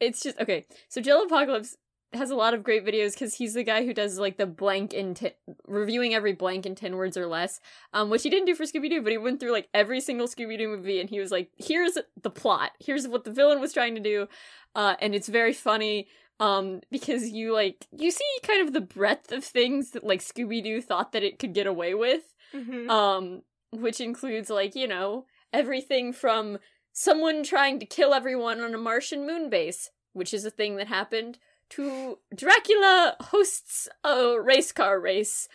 It's just okay. So Jello Apocalypse has a lot of great videos because he's the guy who does like the blank in ten- reviewing every blank in ten words or less. Um, which he didn't do for Scooby Doo, but he went through like every single Scooby Doo movie and he was like, "Here's the plot. Here's what the villain was trying to do," uh, and it's very funny. Um, because you like you see kind of the breadth of things that like Scooby Doo thought that it could get away with Mm-hmm. um which includes like you know everything from someone trying to kill everyone on a martian moon base which is a thing that happened to dracula hosts a race car race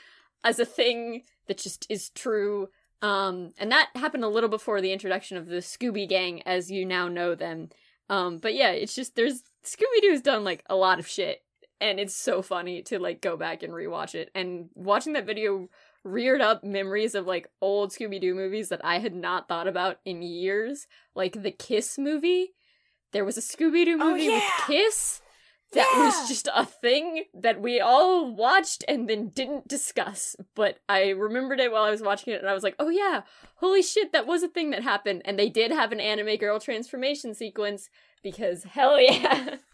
as a thing that just is true um and that happened a little before the introduction of the scooby gang as you now know them um but yeah it's just there's scooby-doo's done like a lot of shit and it's so funny to like go back and rewatch it and watching that video reared up memories of like old Scooby Doo movies that I had not thought about in years, like the Kiss movie. There was a Scooby Doo Oh, movie with! Kiss that Yeah! was just a thing that we all watched and then didn't discuss. But I remembered it while I was watching it and I was like, oh yeah, holy shit, that was a thing that happened. And they did have an anime girl transformation sequence because hell yeah. *laughs*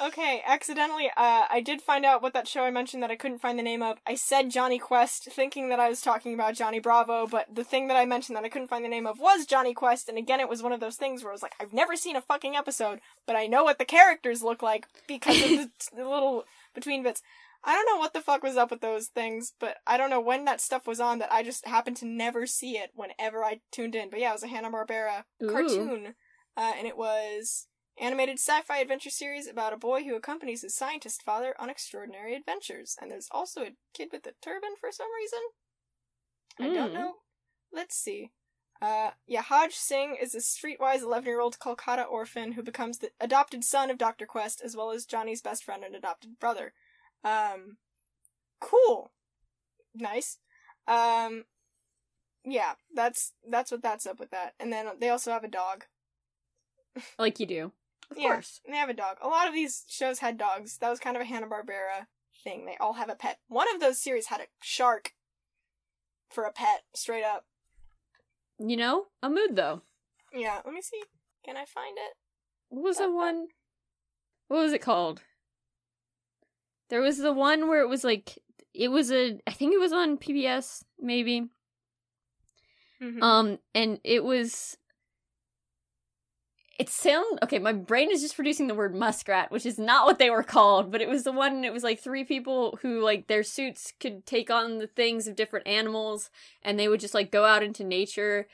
Okay, accidentally, uh, I did find out what that show I mentioned that I couldn't find the name of. I said Jonny Quest, thinking that I was talking about Johnny Bravo, but the thing that I mentioned that I couldn't find the name of was Jonny Quest, and again, it was one of those things where I was like, I've never seen a fucking episode, but I know what the characters look like because of the, *laughs* the little between bits. I don't know what the fuck was up with those things, but I don't know when that stuff was on that I just happened to never see it whenever I tuned in. But yeah, it was a Hanna-Barbera Ooh. cartoon, uh, and it was animated sci-fi adventure series about a boy who accompanies his scientist father on extraordinary adventures. And there's also a kid with a turban for some reason. I don't Mm. know. Let's see. Uh, yeah, Hadji Singh is a streetwise 11-year-old Kolkata orphan who becomes the adopted son of Dr. Quest, as well as Jonny's best friend and adopted brother. Um, cool. Nice. Um, yeah, that's, that's what that's up with that. And then they also have a dog. like you do. Of Yeah. course. They have a dog. A lot of these shows had dogs. That was kind of a Hanna Barbera thing. They all have a pet. One of those series had a shark for a pet, straight up. You know, a mood though. Yeah, let me see. Can I find it? What was Uh, the uh. one? What was it called? There was the one where it was like it was a I think it was on PBS maybe. Mhm. Um and it was it sound okay, my brain is just producing the word muskrat, which is not what they were called, but it was the one it was like three people who like their suits could take on the things of different animals and they would just like go out into nature.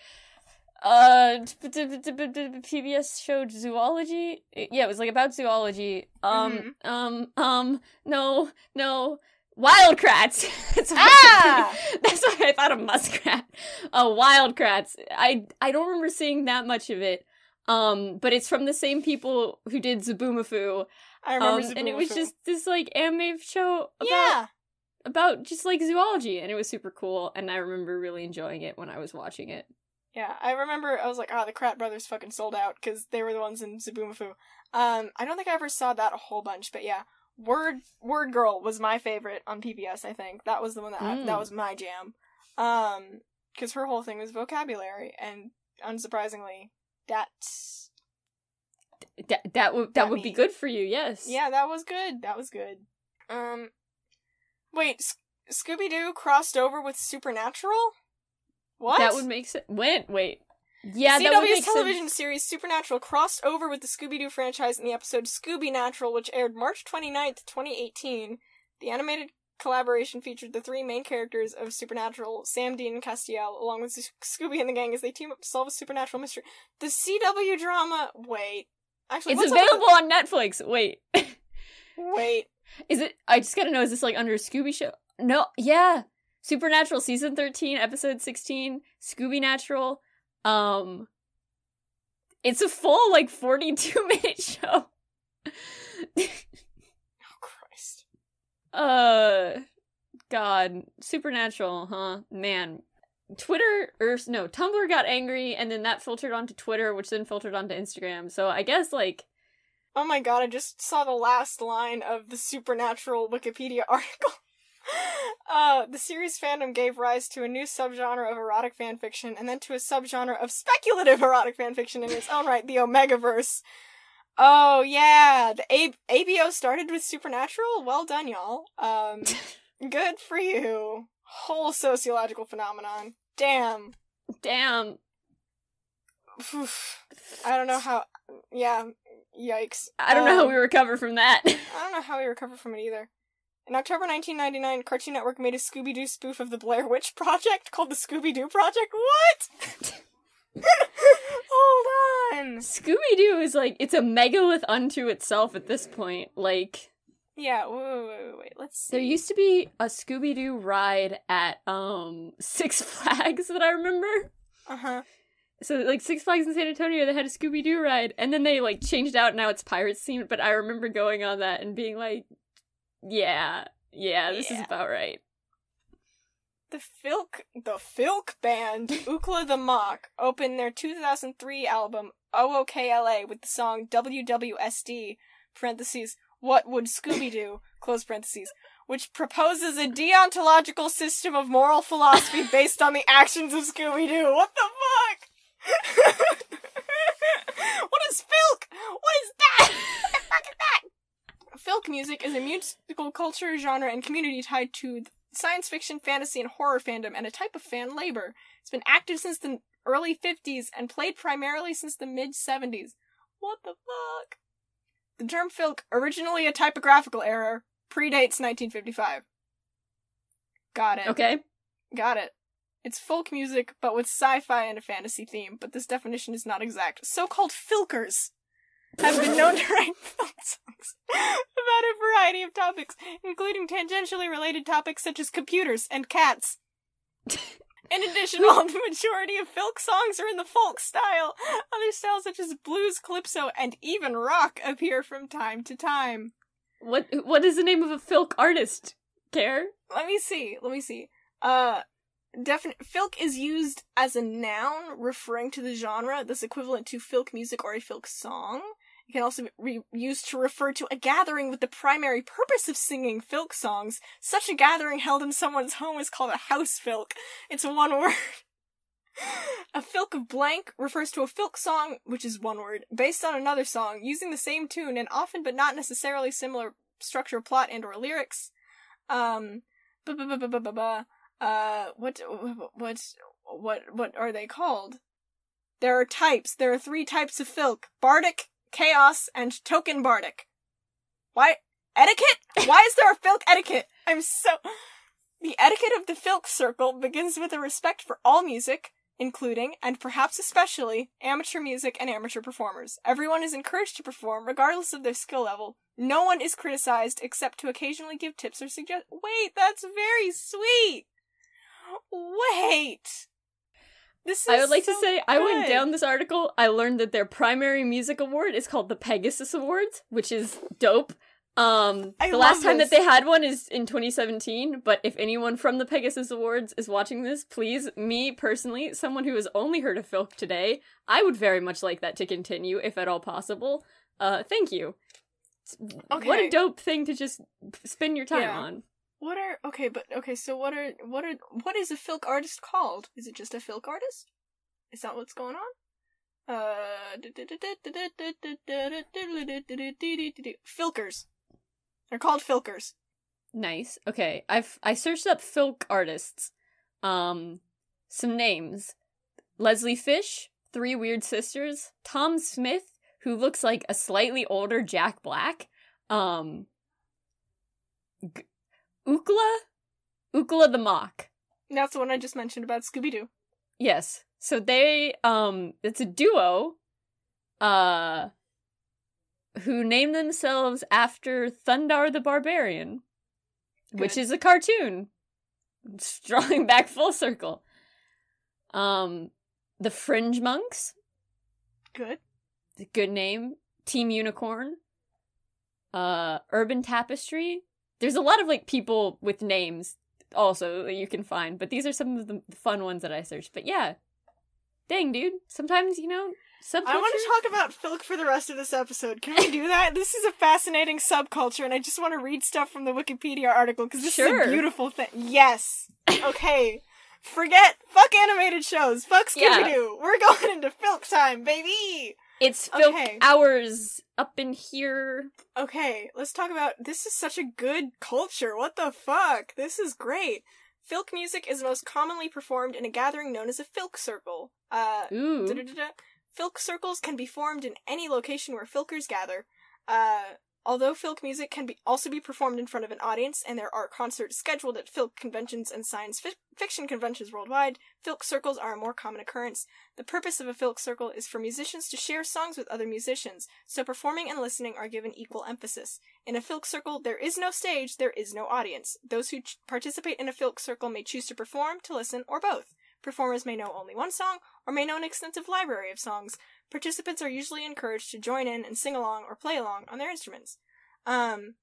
Uh PBS showed zoology. Yeah, it was like about zoology. Um um um no, no. Wild Kratts. *laughs* That's what Ah! *laughs* That's why I thought of muskrat. Uh, Wild Kratts. I I don't remember seeing that much of it. Um, but it's from the same people who did Zoboomafoo. I Um, remember and it was just this like anime show about yeah. about just like zoology, and it was super cool. And I remember really enjoying it when I was watching it. Yeah, I remember I was like, ah, the Kratt brothers fucking sold out because they were the ones in Zoboomafoo. Um, I don't think I ever saw that a whole bunch, but yeah, Word Word Girl was my favorite on PBS. I think that was the one that I- Mm. that was my jam. Um, because her whole thing was vocabulary, and unsurprisingly, that That that would that Got would be good for you. Yes. yeah, that was good. That was good. Um, Wait, S- Scooby Doo crossed over with Supernatural? What? That would make sense. Wait, wait. Yeah, CW's that would make television sense. series Supernatural crossed over with the Scooby Doo franchise in the episode Scooby Natural, which aired March 29th, 2018. The animated collaboration featured the three main characters of Supernatural, Sam, Dean, and Castiel, along with Scooby and the gang as they team up to solve a supernatural mystery. The CW drama. Wait. Actually, It's up with available on Netflix. Wait. Wait. Is it? I just gotta know. Is this like under a Scooby show? No. Yeah. Supernatural season thirteen, episode sixteen. Scooby Natural. Um. It's a full like forty-two *laughs* minute show. Uh. God. Supernatural, huh? Man. Twitter or no, Tumblr got angry, and then that filtered onto Twitter, which then filtered onto Instagram. So I guess like Oh my god, I just saw the last line of the Supernatural Wikipedia *laughs* article. uh, the series fandom gave rise to a new subgenre of erotic fanfiction and then to a subgenre of speculative erotic fanfiction in its own right, the Omegaverse. Oh yeah, the A- ABO started with Supernatural? Well done, y'all. Um, *laughs* good for you. Whole sociological phenomenon. Damn. damn. I don't know how. Yeah, yikes. I don't know how Um, we recover from that. *laughs* I don't know how we recover from it either. In October 1999, Cartoon Network made a Scooby Doo spoof of the Blair Witch *laughs* Project called the Scooby Doo Project. What? Hold on. Scooby Doo is like it's a megalith unto itself at this point. Like Yeah, wait, wait, wait, wait. Let's see. there used to be a Scooby Doo ride at um Six *laughs* Flags that I remember. Uh huh. So like Six Flags in San Antonio, they had a Scooby Doo ride, and then they like changed out. Now it's Pirates themed. But I remember going on that and being like, "Yeah, yeah, this is about right." The Filk, the Filk band, Ookla the Mok, opened their 2003 album OOKLA with the song WWSD, parentheses, What Would Scooby Do, *laughs* close parentheses, which proposes a deontological system of moral philosophy *laughs* based on the actions of Scooby Doo. What the fuck? *laughs* what is Filk? What is that? What the fuck is that? Filk music is a musical culture, genre, and community tied to science fiction, fantasy, and horror fandom, and a type of fan labor. It's been active since the early 50s and played primarily since the mid 70s. What the fuck? The term filk, originally a typographical error, predates 1955. Got it. Okay. Got it. It's folk music, but with sci-fi and a fantasy theme, but this definition is not exact. So-called filkers have been known to *laughs* write folk songs about a variety of topics, including tangentially related topics such as computers and cats. *laughs* In addition, while *laughs* the majority of folk songs are in the folk style, other styles such as blues, calypso, and even rock appear from time to time. What what is the name of a filk artist? Care? let me see. Let me see. Uh, definite filk is used as a noun referring to the genre that's equivalent to filk music or a filk song. It can also be used to refer to a gathering with the primary purpose of singing filk songs. Such a gathering held in someone's home is called a house filk. It's one *laughs* word. A filk of blank refers to a filk song, which is one word, based on another song, using the same tune and often but not necessarily similar structure, plot, and or lyrics. Um, uh, what, what, what, what are they called? There are types. There are three types of filk. Bardic, chaos, and token bardic. Why? Etiquette? Why is there a filk etiquette? I'm so... The etiquette of the filk circle begins with a respect for all music, including, and perhaps especially, amateur music and amateur performers. Everyone is encouraged to perform, regardless of their skill level. No one is criticized except to occasionally give tips or suggest. Wait, that's very sweet! Wait! This is I would like to so say I went down this article. I learned that their primary music award is called the Pegasus Awards, which is dope. Um, I the last time this. that they had one is in 2017. But if anyone from the Pegasus Awards is watching this, please, me personally, someone who has only heard of Filk today, I would very much like that to continue, if at all possible. Uh, thank you. Okay. What a dope thing to just spend your time Yeah. on. What are okay, but okay, so what are what are what is a filk artist called? Is it just a filk artist? Is that what's going on? Uh filkers. They're called filkers. Nice. Okay. I've I searched up folk artists. Um some names. Leslie Fish, Three Weird Sisters, Tom Smith, who looks like a slightly older Jack Black. Um Ookla? Ookla the Mok. That's the one I just mentioned about Scooby Doo. Yes. So they um it's a duo uh who named themselves after Thundarr the Barbarian, which is a cartoon. It's drawing *laughs* back full circle. Um the Fringe Monks, Good. good name. Team Unicorn. Uh Urban Tapestry. There's a lot of like people with names also that you can find, but these are some of the fun ones that I searched. But yeah. Dang, dude. Sometimes, you know, subculture. I want to talk about Filk for the rest of this episode. Can we do *laughs* that? this is a fascinating subculture, and I just want to read stuff from the Wikipedia article because this Sure. is a beautiful thing. Yes. Okay. Forget. Fuck animated shows. Fuck Scooby Yeah. Doo. We're going into Filk time, baby. It's Filk Okay. hours up in here. Okay, let's talk about this is such a good culture. What the fuck? This is great. Filk music is most commonly performed in a gathering known as a filk circle. Uh Ooh. Filk circles can be formed in any location where filkers gather. Uh although filk music can be also be performed in front of an audience and there are concerts scheduled at filk conventions and science fi- fiction conventions worldwide, filk circles are a more common occurrence. The purpose of a filk circle is for musicians to share songs with other musicians, so performing and listening are given equal emphasis. In a filk circle, there is no stage, there is no audience. Those who ch- participate in a filk circle may choose to perform, to listen, or both. Performers may know only one song, or may know an extensive library of songs. Participants are usually encouraged to join in and sing along or play along on their instruments. Um,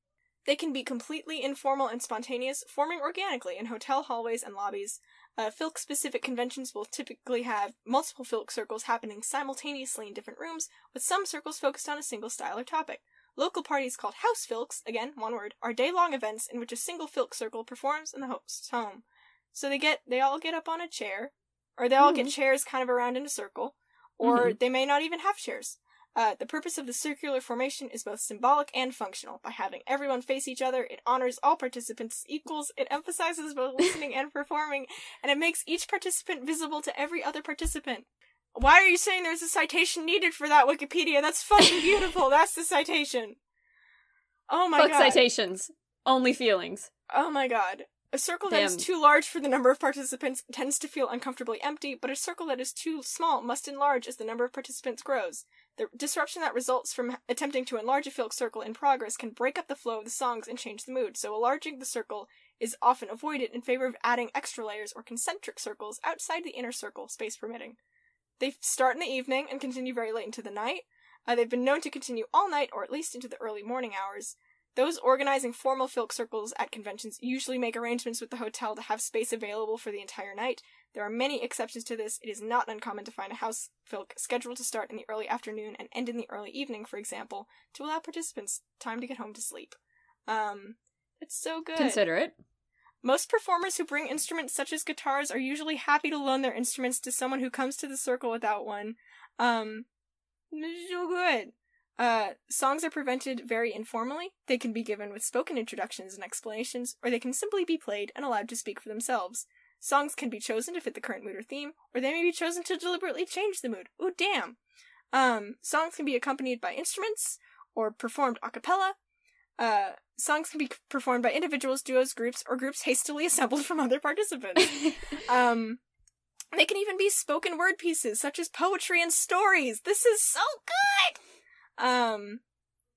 they can be completely informal and spontaneous, forming organically in hotel hallways and lobbies. Uh, Filk specific conventions will typically have multiple Filk circles happening simultaneously in different rooms, with some circles focused on a single style or topic. Local parties called house filks, again, one word, are day long events in which a single filk circle performs in the host's home. So they get they all get up on a chair, or they all get Mhm. chairs kind of around in a circle, or they may not even have chairs. Uh, the purpose of the circular formation is both symbolic and functional. By having everyone face each other, it honors all participants as equals, it emphasizes both *laughs* listening and performing, and it makes each participant visible to every other participant. Why are you saying there's a citation needed for that Wikipedia? That's fucking beautiful. That's the citation. Oh my god. Fuck god. citations. Only feelings. Oh my god. A circle that is Damn. too large for the number of participants tends to feel uncomfortably empty, but a circle that is too small must enlarge as the number of participants grows. The disruption that results from attempting to enlarge a filk circle in progress can break up the flow of the songs and change the mood, so enlarging the circle is often avoided in favor of adding extra layers or concentric circles outside the inner circle, space permitting. They start in the evening and continue very late into the night. Uh, they've been known to continue all night or at least into the early morning hours. Those organizing formal filk circles at conventions usually make arrangements with the hotel to have space available for the entire night. There are many exceptions to this. It is not uncommon to find a house filk scheduled to start in the early afternoon and end in the early evening, for example, to allow participants time to get home to sleep. Um, it's so good. Consider it. Most performers who bring instruments such as guitars are usually happy to loan their instruments to someone who comes to the circle without one. Um, so good. Uh, songs are presented very informally. They can be given with spoken introductions and explanations, or they can simply be played and allowed to speak for themselves. Songs can be chosen to fit the current mood or theme, or they may be chosen to deliberately change the mood. Ooh, damn. Um, songs can be accompanied by instruments, or performed a cappella. Uh, songs can be performed by individuals, duos, groups, or groups hastily assembled from other participants. *laughs* um, they can even be spoken word pieces, such as poetry and stories. This is so good! Um,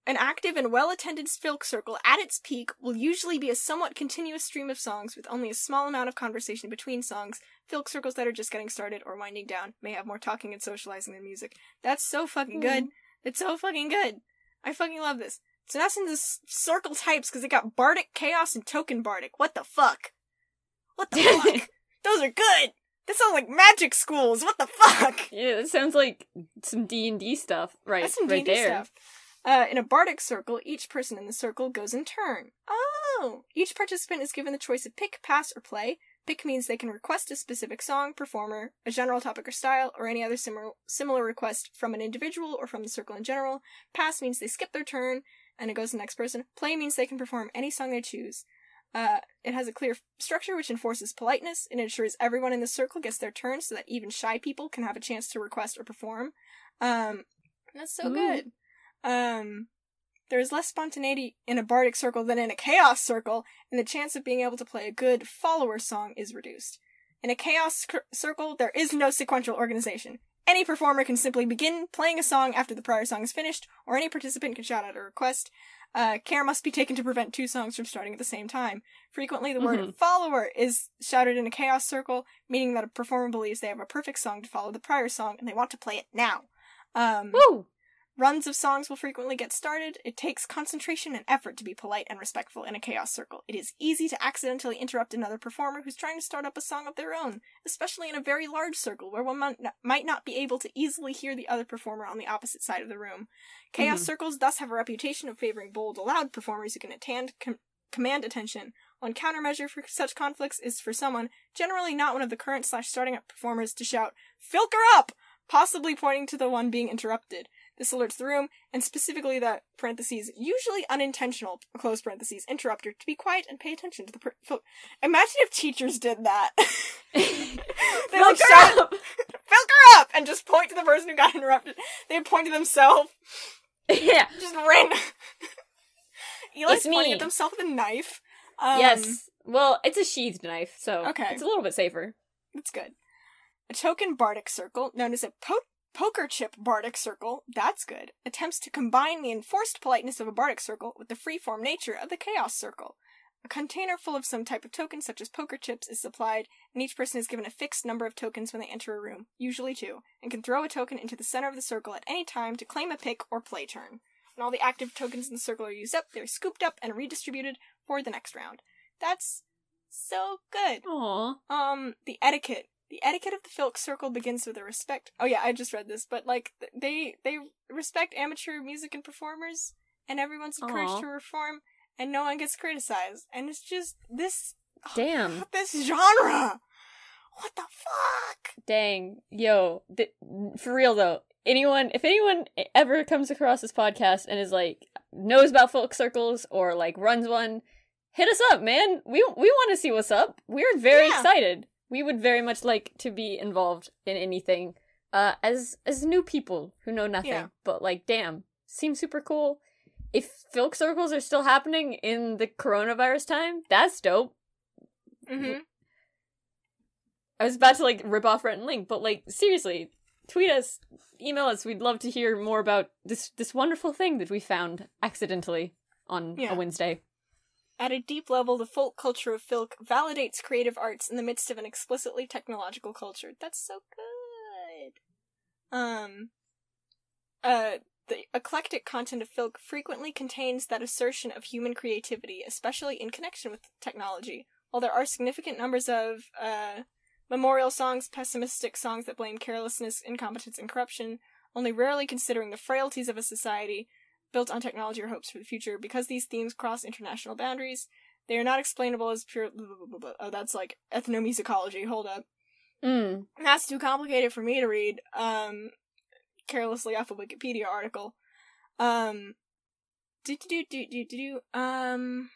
an active and well attended filk circle at its peak will usually be a somewhat continuous stream of songs with only a small amount of conversation between songs. Filk circles that are just getting started or winding down may have more talking and socializing than music. That's so fucking good. It's so fucking good. I fucking love this. So now in the s- circle types because it got bardic, chaos, and token bardic. What the fuck? What the *laughs* fuck? Those are good. That sounds like magic schools. What the fuck? *laughs* Yeah, it sounds like some D and D stuff, right? That's some right D&D there. stuff. Uh, in a bardic circle, each person in the circle goes in turn. Oh! Each participant is given the choice of pick, pass, or play. Pick means they can request a specific song, performer, a general topic or style, or any other similar similar request from an individual or from the circle in general. Pass means they skip their turn, and it goes to the next person. Play means they can perform any song they choose. Uh, it has a clear structure which enforces politeness. and ensures everyone in the circle gets their turn so that even shy people can have a chance to request or perform. Um, that's so Ooh. good. Um, there is less spontaneity in a bardic circle than in a chaos circle, and the chance of being able to play a good follower song is reduced. In a chaos cr- circle, there is no sequential organization. Any performer can simply begin playing a song after the prior song is finished, or any participant can shout out a request. Uh, care must be taken to prevent two songs from starting at the same time. Frequently, the word Mhm. follower is shouted in a chaos circle, meaning that a performer believes they have a perfect song to follow the prior song and they want to play it now. Um, Woo! Runs of songs will frequently get started. It takes concentration and effort to be polite and respectful in a chaos circle. It is easy to accidentally interrupt another performer who's trying to start up a song of their own, especially in a very large circle where one might not- be able to easily hear the other performer on the opposite side of the room. Chaos Mhm. circles thus have a reputation of favoring bold, loud performers who can attend, com- command attention. One countermeasure for such conflicts is for someone, generally not one of the current slash starting up performers, to shout, Filker up! Possibly pointing to the one being interrupted. This alerts the room, and specifically the parentheses, usually unintentional, close parentheses, interrupter, to be quiet and pay attention to the per- fil- Imagine if teachers did that. *laughs* *laughs* they like shout, up! Filker up! And just point to the person who got interrupted. They point to themselves. *laughs* yeah. Just random. Eli's It's pointing me. at themselves with a knife. Um, yes. Well, it's a sheathed knife, so Okay. it's a little bit safer. That's good. A token bardic circle, known as a po- poker chip bardic circle, that's good, attempts to combine the enforced politeness of a bardic circle with the freeform nature of the chaos circle. A container full of some type of token, such as poker chips, is supplied, and each person is given a fixed number of tokens when they enter a room, usually two, and can throw a token into the center of the circle at any time to claim a pick or play turn. When all the active tokens in the circle are used up, they're scooped up and redistributed for the next round. That's so good. Aw. Um, the etiquette. The etiquette of the Filk Circle begins with a respect. Oh yeah, I just read this, but like they they respect amateur music and performers, and everyone's encouraged Aw. to reform, and no one gets criticized. And it's just this *sighs* Damn. this genre. What the fuck? Dang. Yo. Th- for real though, anyone, if anyone ever comes across this podcast and is like, knows about filk circles or like runs one, hit us up, man. We, we want to see what's up. We're very Yeah. excited. We would very much like to be involved in anything, uh, as, as new people who know nothing. Yeah. But like, damn, seems super cool. If filk circles are still happening in the coronavirus time, that's dope. Mm-hmm. I was about to like rip off Rhett and Link, but like seriously, tweet us, email us. We'd love to hear more about this this wonderful thing that we found accidentally on Yeah. a Wednesday. At a deep level, the folk culture of Filk validates creative arts in the midst of an explicitly technological culture. That's so good. Um, uh, the eclectic content of Filk frequently contains that assertion of human creativity, especially in connection with technology. While there are significant numbers of, uh, memorial songs, pessimistic songs that blame carelessness, incompetence, and corruption, only rarely considering the frailties of a society built on technology or hopes for the future. Because these themes cross international boundaries, they are not explainable as pure. Blah, blah, blah, blah. Oh, that's like ethnomusicology. Hold up. Mm. That's too complicated for me to read. Um, carelessly off a Wikipedia article. Um, do do do do do do. Um,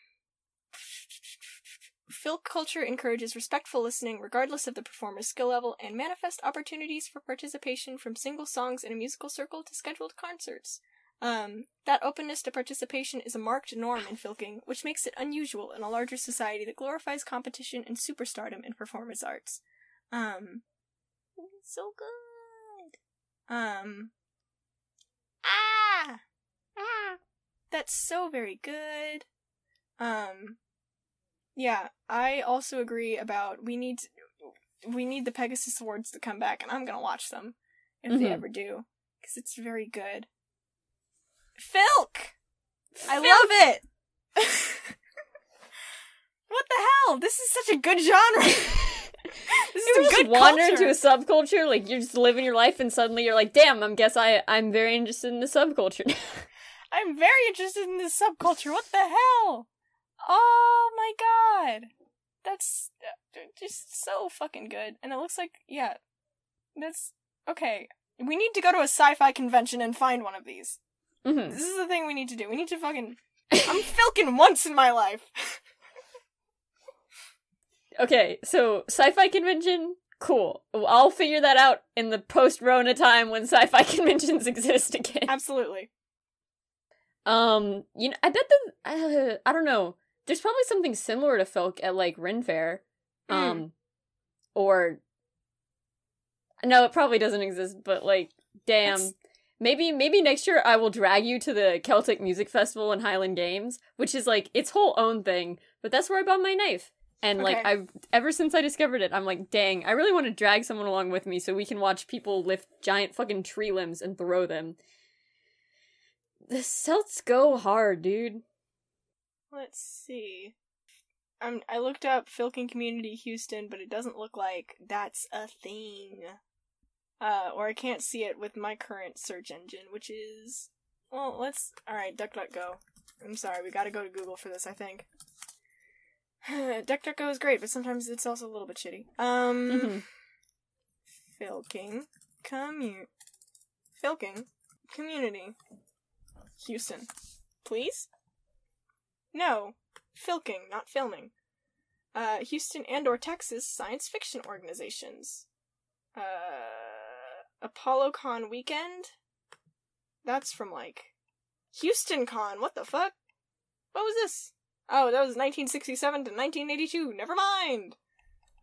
Filk culture encourages respectful listening regardless of the performer's skill level and manifest opportunities for participation from single songs in a musical circle to scheduled concerts. Um, that openness to participation is a marked norm in filking, which makes it unusual in a larger society that glorifies competition and superstardom in performance arts. Um, so good. Um, ah, ah, that's so very good. Um, yeah, I also agree about we need we need the Pegasus Awards to come back, and I'm gonna watch them if they Mhm. ever do because it's very good. Filk, I love it. *laughs* what the hell? This is such a good genre. *laughs* this You is a just good wander culture. into a subculture, like you're just living your life, and suddenly you're like, "Damn, I'm guess I I'm very interested in the subculture." *laughs* I'm very interested in this subculture. What the hell? Oh my god. That's uh, just so fucking good. And it looks like, yeah, that's okay. We need to go to a sci fi convention and find one of these. Hmm This is the thing we need to do. We need to fucking. I'm *laughs* filking once in my life. Okay, so sci-fi convention, cool. I'll figure that out in the post-Rona time when sci-fi *laughs* conventions exist again. Absolutely. Um, you know, I bet the uh, I don't know. There's probably something similar to Filk at like Ren Fair, Mm. um, or no, it probably doesn't exist. But like, damn, maybe maybe next year I will drag you to the Celtic Music Festival in Highland Games, which is like its whole own thing. But that's where I bought my knife. And like I've ever since I discovered it, I'm like, dang, I really want to drag someone along with me so we can watch people lift giant fucking tree limbs and throw them. The Celts go hard, dude. Let's see. Um, I looked up Filking Community Houston, but it doesn't look like that's a thing. Uh, or I can't see it with my current search engine, which is well. Let's all right. DuckDuckGo. I'm sorry, we got to go to Google for this. I think. *sighs* DuckDuckGo is great, but sometimes it's also a little bit shitty. Um, Mhm. Filking commu Filking community Houston. Please? No. Filking, not filming. Uh Houston and or Texas science fiction organizations. Uh ApolloCon weekend? That's from like Houston Con. What the fuck? What was this? Oh, that was 1967 to 1982. Never mind.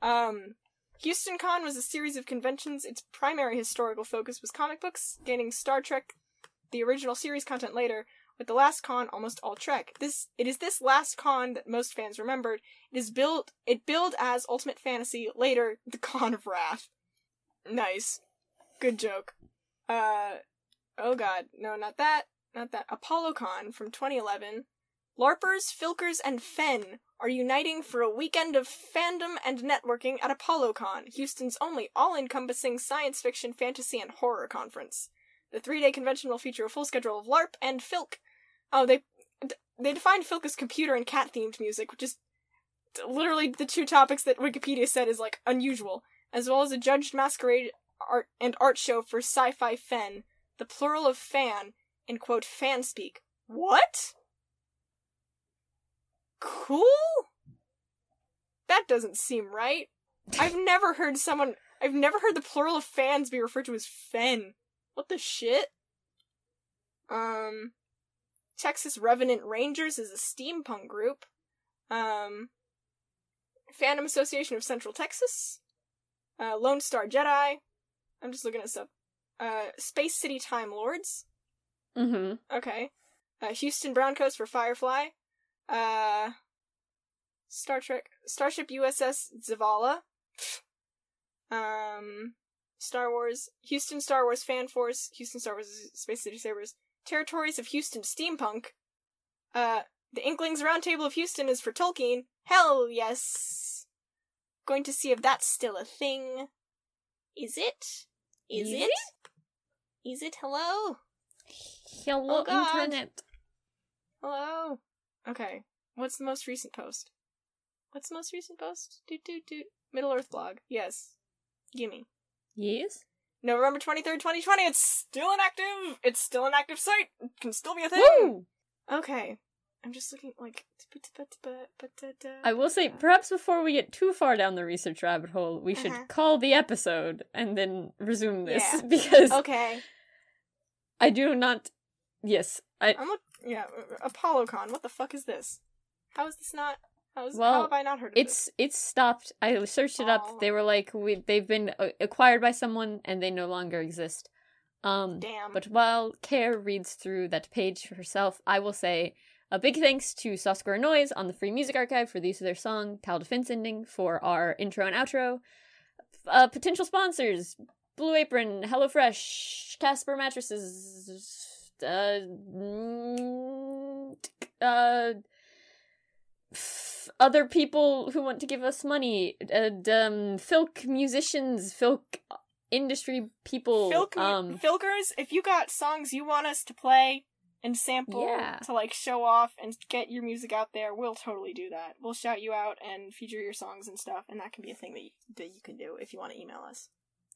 Um Houston Con was a series of conventions. Its primary historical focus was comic books, gaining Star Trek, the original series content later, with the last con almost all Trek. This it is this last con that most fans remembered. It is built it billed as Ultimate Fantasy, later the Con of Wrath. Nice. Good joke. Uh oh god, no, not that. Not that. ApolloCon from 2011. LARPers, Filkers, and Fen are uniting for a weekend of fandom and networking at ApolloCon, Houston's only all-encompassing science fiction, fantasy, and horror conference. The three-day convention will feature a full schedule of LARP and Filk. Oh, they they defined Filk as computer and cat-themed music, which is literally the two topics that Wikipedia said is like unusual, as well as a judged masquerade art and art show for sci-fi fen, the plural of fan, in quote fan speak. What? Cool? That doesn't seem right. I've *laughs* never heard someone I've never heard the plural of fans be referred to as fen. What the shit? Um Texas Revenant Rangers is a steampunk group. Um Fandom Association of Central Texas. Uh Lone Star Jedi. I'm just looking at stuff. Uh Space City Time Lords. Mm-hmm. Okay. Uh, Houston Browncoats for Firefly. Uh, Star Trek, Starship USS Zavala. *sighs* um, Star Wars, Houston Star Wars Fan Force, Houston Star Wars Space City Sabers, Territories of Houston Steampunk. Uh, the Inklings Roundtable of Houston is for Tolkien. Hell yes! Going to see if that's still a thing. Is it? Is, Is it? Is it? Hello? Hello, Oh, internet. Hello. Okay. What's the most recent post? What's the most recent post? Doot doot doot. Middle Earth blog. Yes. Gimme. Yes. November 23rd, 2020. It's still inactive. It's still an active site. It can still be a thing. Woo! Okay. I'm just looking like. I will say, perhaps before we get too far down the research rabbit hole, we should Uh-huh. call the episode and then resume this Yeah. because Okay. I do not. Yes, I. I'm look. Yeah. ApolloCon. What the fuck is this? How is this not? How is? Well, how have I not heard of It's it's stopped. I searched it up. Oh. They were like, we they've been acquired by someone and they no longer exist. Um. Damn. But while Care reads through that page herself, I will say a big thanks to Soft Noise on the Free Music Archive for the use of their song Tower Defense Ending for our intro and outro. Uh, potential sponsors Blue Apron, HelloFresh, Casper Mattresses, uh, mm, uh, f- other people who want to give us money, and, um, Filk musicians, Filk industry people, Filk, um, Filkers, if you got songs you want us to play and sample Yeah. to like show off and get your music out there, we'll totally do that. We'll shout you out and feature your songs and stuff, and that can be a thing that you, that you can do if you want to email us.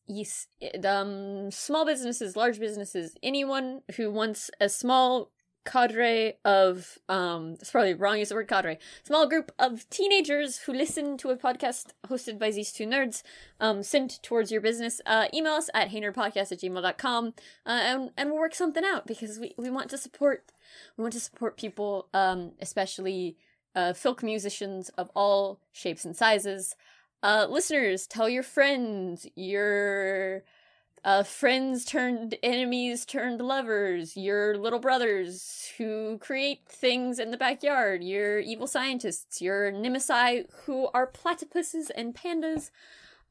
yes, um, small businesses, large businesses, anyone who wants a small cadre of um it's probably wrong use the word cadre. Small group of teenagers who listen to a podcast hosted by these two nerds um sent towards your business. Uh email us at heynerdpodcast at gmail.com uh, and, and we'll work something out because we, we want to support we want to support people um especially uh folk musicians of all shapes and sizes. Uh listeners tell your friends your uh, friends turned enemies turned lovers, your little brothers who create things in the backyard, your evil scientists, your nemesis who are platypuses and pandas,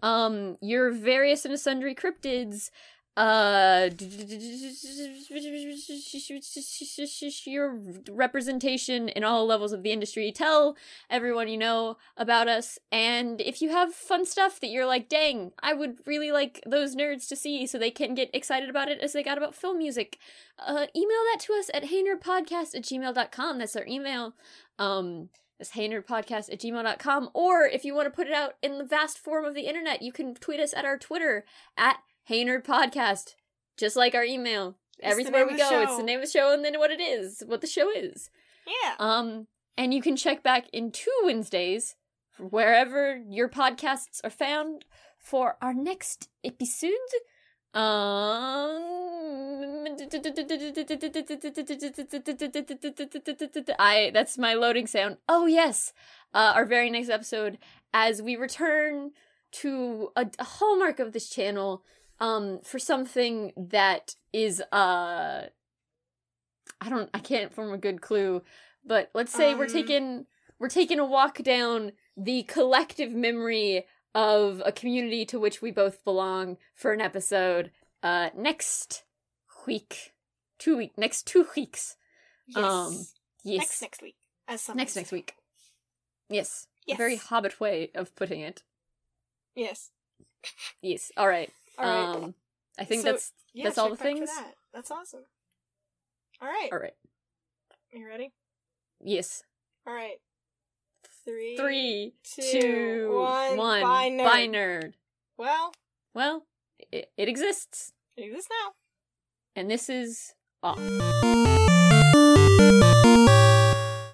um, your various and sundry cryptids, uh your representation in all levels of the industry tell everyone you know about us and if you have fun stuff that you're like dang i would really like those nerds to see so they can get excited about it as they got about filk music uh email that to us at heynerdpodcast at gmail.com that's our email um it's heynerdpodcast at gmail.com or if you want to put it out in the vast form of the internet you can tweet us at our twitter at Hey Nerd Podcast, just like our email. It's Everywhere we go, it's the name of the show and then what it is, what the show is. Yeah. Um, and you can check back in two Wednesdays, wherever your podcasts are found, for our next episode. Um, I that's my loading sound. Oh yes, uh, our very next episode as we return to a, a hallmark of this channel um for something that is uh I don't I can't form a good clue, but let's say we're Um. taking we're taking a walk down the collective memory of a community to which we both belong for an episode uh next week. Two week next two weeks. yes. um, Yes. Next next week. As next next week. Yes. Yes. A very hobbit way of putting it. Yes. Yes. All right. All right. Um I think So, that's yeah, that's all the things? that. That's awesome. All right. all right. Are you ready? Yes. All right. Three. Three, two, two, one. one. Bye, nerd. Bye, nerd. Well, Well, it, it exists, do this now. and this is off.